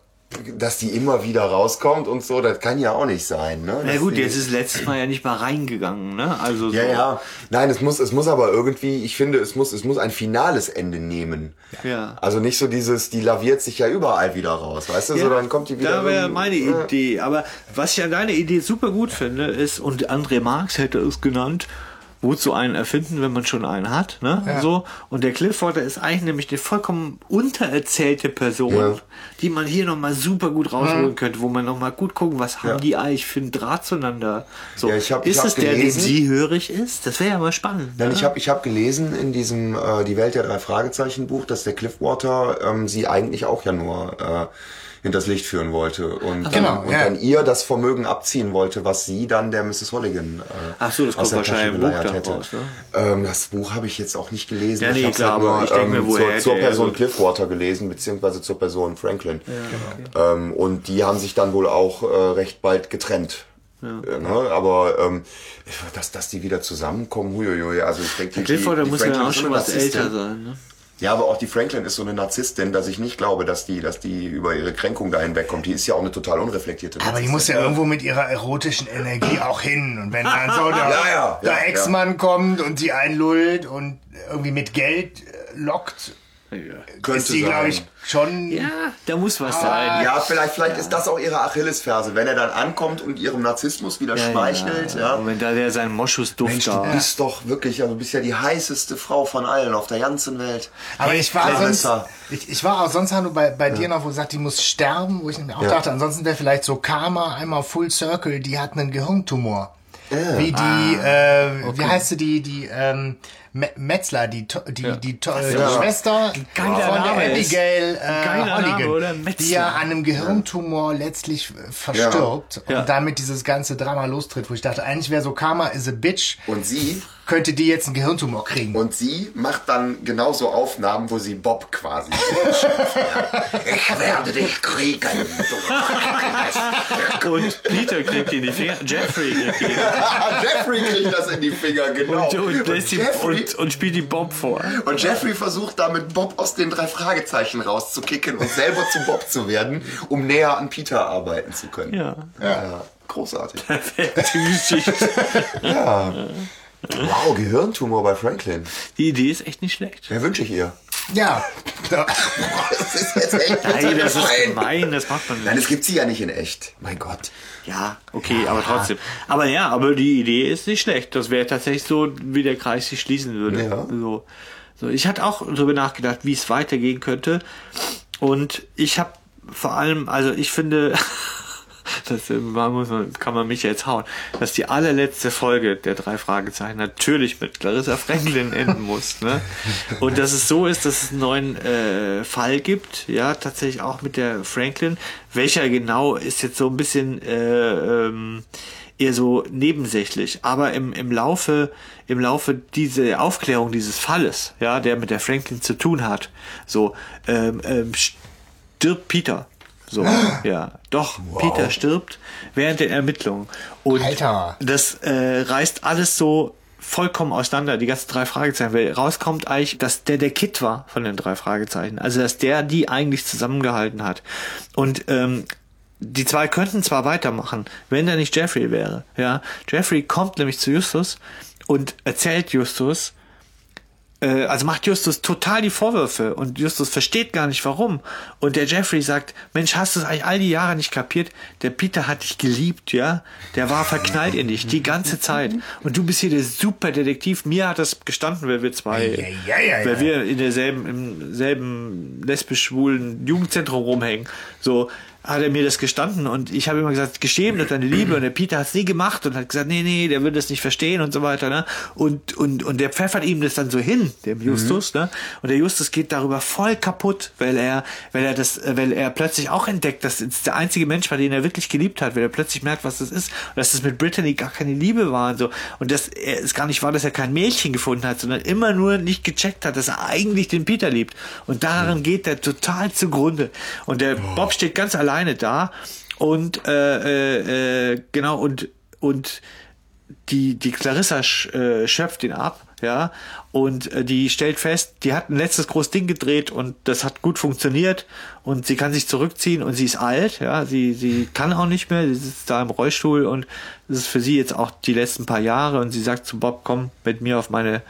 dass die immer wieder rauskommt und so, das kann ja auch nicht sein. Ne? Na gut, jetzt ist letztes Mal ja nicht mal reingegangen, ne? Also so. Ja, ja. Nein, es muss, es muss aber irgendwie, ich finde, es muss, es muss ein finales Ende nehmen. Ja. Also nicht so dieses, die laviert sich ja überall wieder raus, weißt du? so, dann kommt die wieder. Da wäre meine Ja. Idee. Aber was ich an deiner Idee super gut finde, ist, und André Marx hätte es genannt, wozu einen erfinden, wenn man schon einen hat, ne? So. Und der Cliffwater ist eigentlich nämlich eine vollkommen untererzählte Person, Ja. die man hier nochmal super gut rausholen könnte, wo man nochmal gut gucken, was haben Ja. die eigentlich für einen Draht zueinander. So. Ja, ich hab- ich ist hab es der, dem gelesen- sie hörig ist? Das wäre ja mal spannend. Nein, ne? ich habe ich hab gelesen in diesem äh, Die Welt der drei Fragezeichen Buch, dass der Cliffwater ähm, sie eigentlich auch ja nur äh, hinters Licht führen wollte und, Genau, dann, und ja. dann ihr das Vermögen abziehen wollte, was sie dann der Mrs. Holligan äh, Ach so, das aus kommt der Tasche geleiert hätte. raus, ne? ähm, das Buch habe ich jetzt auch nicht gelesen. Ja, nee, ich hab's klar, aber ich denk mir, zur, zur hätte er Person so- Cliffwater gelesen, beziehungsweise zur Person Franklin. ähm, und die haben sich dann wohl auch äh, recht bald getrennt. Äh, Ne? Aber ähm, dass, dass die wieder zusammenkommen, huiuiui, also ich denke, die, Cliffwater die muss ja auch schon was älter sein, ne? Ja, aber auch die Franklin ist so eine Narzisstin, dass ich nicht glaube, dass die, dass die über ihre Kränkung da hinwegkommt. Die ist ja auch eine total unreflektierte Aber die muss ja irgendwo mit ihrer erotischen Energie auch hin. Und wenn dann so der, Ja, ja, der ja, Ex-Mann kommt und sie einlullt und irgendwie mit Geld äh, lockt, Könnte ist die, glaube ich, schon. Ja, da muss was sein. Ja, vielleicht, vielleicht ist das auch ihre Achillesferse, wenn er dann ankommt und ihrem Narzissmus wieder schmeichelt. Ja. Und wenn da der seinen Moschusduft Mensch, du da. bist doch wirklich, also du bist ja die heißeste Frau von allen auf der ganzen Welt. Aber ich war sonst, ich, ich war auch sonst nur bei, bei dir noch, wo du sagst, die muss sterben, wo ich mir auch Ja. dachte, ansonsten wäre vielleicht so Karma einmal Full Circle, die hat einen Gehirntumor. Wie die, äh, wie heißt sie, die, die, ähm, Me- Metzler, die, To- die, die, To- die Ja. Schwester Geiler von der Name ist. Abigail äh, Holligan, Name, die ja an einem Gehirntumor letztlich äh, verstirbt Ja. und damit dieses ganze Drama lostritt, wo ich dachte, eigentlich wäre so Karma is a bitch, Und sie, könnte die jetzt einen Gehirntumor kriegen. und sie macht dann genauso Aufnahmen, wo sie Bob quasi. Ja. Ich werde dich kriegen. Und Peter kriegt ihn in die Finger. Jeffrey kriegt ihn. Jeffrey kriegt das in die Finger, genau. Und, und, lässt ihm, Jeffrey, und, und spielt ihm Bob vor. und Jeffrey versucht damit Bob aus den drei Fragezeichen rauszukicken und selber zu Bob zu werden, um näher an Peter arbeiten zu können. Ja. Ja, großartig. Die Geschichte. Wow, Gehirntumor bei Franklin. Die Idee ist echt nicht schlecht. Wer wünsche ich ihr? Ja. ja. Das ist jetzt echt Nein, das ist gemein. das macht man Nein, nicht. es gibt sie ja nicht in echt. Mein Gott. Ja, okay, aber trotzdem. Aber ja, aber die Idee ist nicht schlecht. Das wäre tatsächlich so, wie der Kreis sich schließen würde. Ja. So, so. Ich hatte auch darüber nachgedacht, wie es weitergehen könnte. Und ich habe vor allem, also ich finde, das äh, muss man, kann man mich jetzt hauen, dass die allerletzte Folge der drei Fragezeichen natürlich mit Clarissa Franklin enden muss. Ne? Und dass es so ist, dass es einen neuen äh, Fall gibt, ja, tatsächlich auch mit der Franklin. Welcher genau ist jetzt so ein bisschen äh, ähm, eher so nebensächlich. Aber im, im Laufe, im Laufe dieser Aufklärung dieses Falles, ja, der mit der Franklin zu tun hat, so, ähm, ähm, stirbt Peter. So, ja, doch, Peter stirbt während der Ermittlungen. Und Alter. das äh, reißt alles so vollkommen auseinander, die ganzen drei Fragezeichen, weil rauskommt eigentlich, dass der der Kid war von den drei Fragezeichen. Also, dass der die eigentlich zusammengehalten hat. Und ähm, die zwei könnten zwar weitermachen, wenn da nicht Jeffrey wäre. Ja, Jeffrey kommt nämlich zu Justus und erzählt Justus, äh, also macht Justus total die Vorwürfe und Justus versteht gar nicht warum. Und der Jeffrey sagt, Mensch, hast du es eigentlich all die Jahre nicht kapiert? Der Peter hat dich geliebt, ja? Der war verknallt in dich die ganze Zeit. Und du bist hier der Superdetektiv. Mir hat das gestanden, weil wir zwei, ja, ja, ja. weil wir in derselben, im selben lesbisch-schwulen Jugendzentrum rumhängen. So, hat er mir das gestanden und ich habe immer gesagt, geschämt und deine Liebe. Und der Peter hat es nie gemacht und hat gesagt, nee, nee, der wird das nicht verstehen und so weiter, ne? Und, und, und der pfeffert ihm das dann so hin, dem Justus, ne? Und der Justus geht darüber voll kaputt, weil er, weil er das, weil er plötzlich auch entdeckt, dass es der einzige Mensch war, den er wirklich geliebt hat, weil er plötzlich merkt, was das ist und dass das mit Brittany gar keine Liebe war und so. Und dass er es gar nicht war, dass er kein Mädchen gefunden hat, sondern immer nur nicht gecheckt hat, dass er eigentlich den Peter liebt. Und daran geht er total zugrunde. Und der Bob steht ganz alleine da und äh, äh, äh, genau und und die die Clarissa sch, äh, schöpft ihn ab, ja, und äh, die stellt fest, die hat ein letztes großes Ding gedreht und das hat gut funktioniert und sie kann sich zurückziehen und sie ist alt, ja, sie sie kann auch nicht mehr, sie sitzt da im Rollstuhl und das ist für sie jetzt auch die letzten paar Jahre und sie sagt zu Bob, komm mit mir auf meine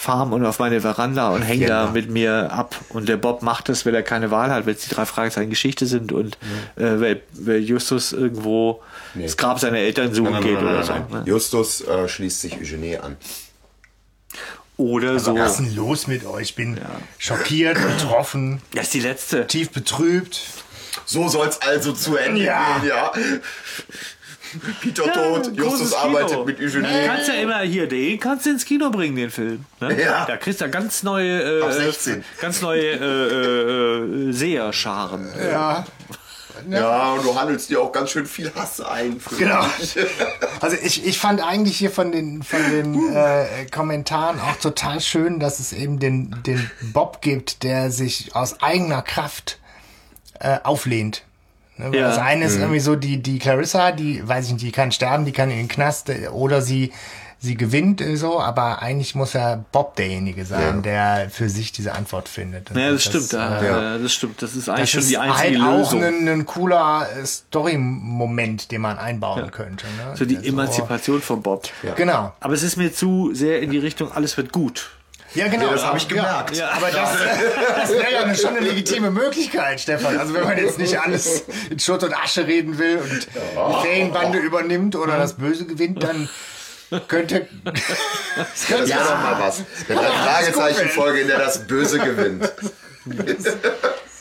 Farm und auf meine Veranda und häng da Ja. mit mir ab. Und der Bob macht das, weil er keine Wahl hat, weil es die drei Fragezeichen Geschichte sind und äh, weil, weil Justus irgendwo das Grab seiner Eltern suchen geht oder so. Ne? Justus äh, schließt sich Eugenie an. Oder so. Was ist denn los mit euch? Ich bin schockiert, betroffen, Das ist die letzte. tief betrübt. So soll's also zu Ende Ja. gehen, ja. Peter Ja, tot, Justus Kino. arbeitet mit Du Eugenie. kannst ja immer hier, den kannst du ins Kino bringen, den Film. Ne? Ja. Da kriegst du ganz neue, äh, Ab 16. ganz neue äh, äh, äh, Seherscharen. Ja. Ja, und du handelst dir auch ganz schön viel Hass ein. Für Genau. Also ich, ich fand eigentlich hier von den, von den äh, Kommentaren auch total schön, dass es eben den, den Bob gibt, der sich aus eigener Kraft äh, auflehnt. Ne, Ja. Das eine ist irgendwie so die, die Clarissa, die, weiß ich nicht, die kann sterben, die kann in den Knast äh, oder sie, sie gewinnt äh, so, aber eigentlich muss ja Bob derjenige sein, der für sich diese Antwort findet. Ja, das, stimmt. Da, ja. äh, Das stimmt. Das ist eigentlich Das schon ist die einzige halt Lösung. auch ein, ein cooler äh, Story-Moment, den man einbauen könnte. Ne? so die Also, Emanzipation von Bob. Genau. Aber es ist mir zu sehr in die Richtung, alles wird gut. Ja, genau. Ja, das habe ich Ja, gemerkt. Ja. Aber das, das wäre ja eine, schon eine legitime Möglichkeit, Stefan. Also wenn man jetzt nicht alles in Schutt und Asche reden will und die Ferienbande übernimmt oder das Böse gewinnt, dann könnte... Das könnte Das wäre doch mal was. Drei Fragezeichen-Folge, in der das Böse gewinnt.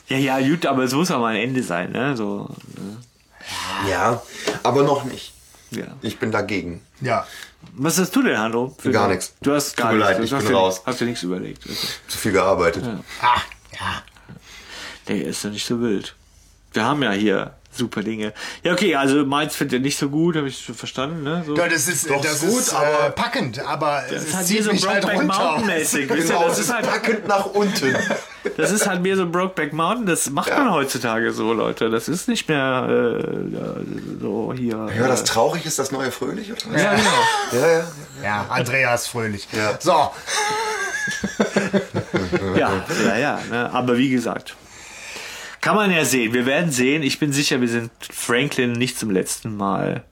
Ja, ja, gut, aber es muss auch mal ein Ende sein, ne? So, Ja, aber noch nicht. Ja. Ich bin dagegen. Ja. Was hast du denn, Hanno? für- Gar nichts. Du hast gar Tut mir nichts. leid, Du ich hast bin dir, raus. Hast dir nichts überlegt. Okay. Zu viel gearbeitet. Ah, ja. Der ist ja nicht so wild. Wir haben ja hier super Dinge. Ja, okay, also meins findet ihr nicht so gut, habe ich schon verstanden, ne? So. Ja, das ist, Doch, das gut, ist aber- äh, packend, aber Das es ist halt zieht so mich halt Brokeback runter. Mountain mäßig. wisst ihr? Genau, Das ist halt, packend nach unten. das ist halt mehr so Brokeback Mountain. Das macht man heutzutage so, Leute. Das ist nicht mehr äh, ja, so hier. Ja, das äh, traurig ist das neue Fröhlich, oder? was? ja, genau. Ja, ja. Ja, Andreas Fröhlich. Ja. So, Ja, ja, ja. Ne? Aber wie gesagt, kann man ja sehen. Wir werden sehen. Ich bin sicher, wir sind Franklin nicht zum letzten Mal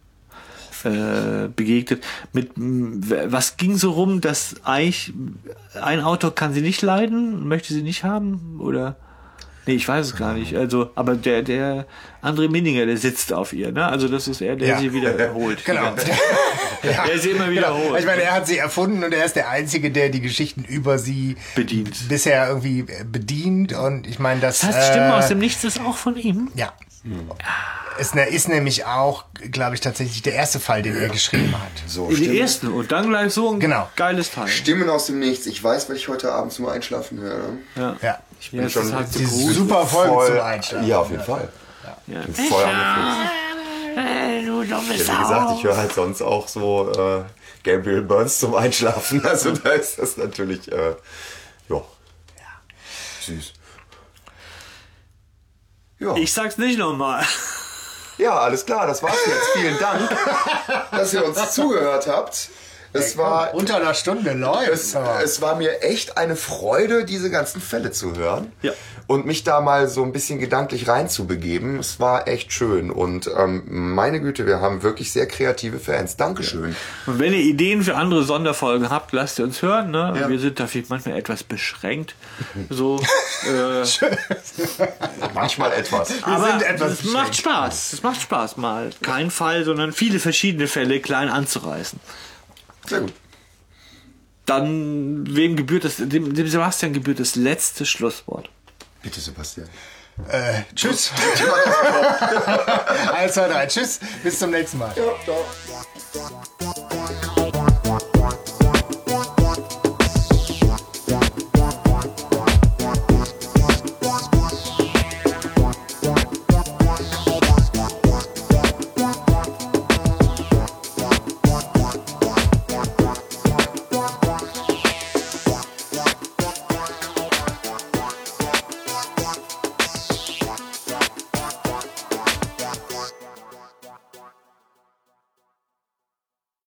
äh, begegnet. Mit was ging so rum, dass eigentlich ein Autor kann sie nicht leiden, möchte sie nicht haben oder? Nee, ich weiß es gar nicht. Also, aber der der André Minninger, der sitzt auf ihr, ne? Also das ist er, der Ja. sie wiederholt. genau. Der sie immer Genau. wiederholt. Ich meine, er hat sie erfunden und er ist der Einzige, der die Geschichten über sie Bedient. bisher irgendwie bedient. Und ich meine, das. Das heißt, Stimme äh, aus dem Nichts ist auch von ihm. Ja. Es ne- ist nämlich auch, glaube ich, tatsächlich der erste Fall, den er geschrieben hat. So, Stimmen, ersten und dann gleich so ein Genau. geiles Teil. Stimmen aus dem Nichts. Ich weiß, weil ich heute Abend zum Einschlafen höre. Ja. Ja. Ich bin bin schon halt so super Folge zum Einschlafen. Ja, auf jeden Fall. Ja. Bin voll angefixt. Ja, wie gesagt, ich höre halt sonst auch so äh, Gabriel Burns zum Einschlafen. Also da ist das natürlich, äh, ja, süß. Ja. Ich sag's nicht nochmal. ja, alles klar, das war's jetzt. Vielen Dank, dass ihr uns zugehört habt. Es war, Unter einer Stunde läuft es, es war mir echt eine Freude, diese ganzen Fälle zu hören. Ja. Und mich da mal so ein bisschen gedanklich reinzubegeben. Es war echt schön. Und ähm, meine Güte, wir haben wirklich sehr kreative Fans. Dankeschön. Und wenn ihr Ideen für andere Sonderfolgen habt, lasst ihr uns hören. Ne? Ja. Wir sind dafür manchmal etwas beschränkt. So, äh, Manchmal etwas. aber sind etwas es macht Spaß. Es macht Spaß, mal kein Fall, sondern viele verschiedene Fälle klein anzureißen. Sehr gut. Dann, wem gebührt das, dem, dem Sebastian gebührt das letzte Schlusswort. Bitte, Sebastian. Äh, tschüss. Eins, zwei, drei. Tschüss. Bis zum nächsten Mal. Ja, ciao.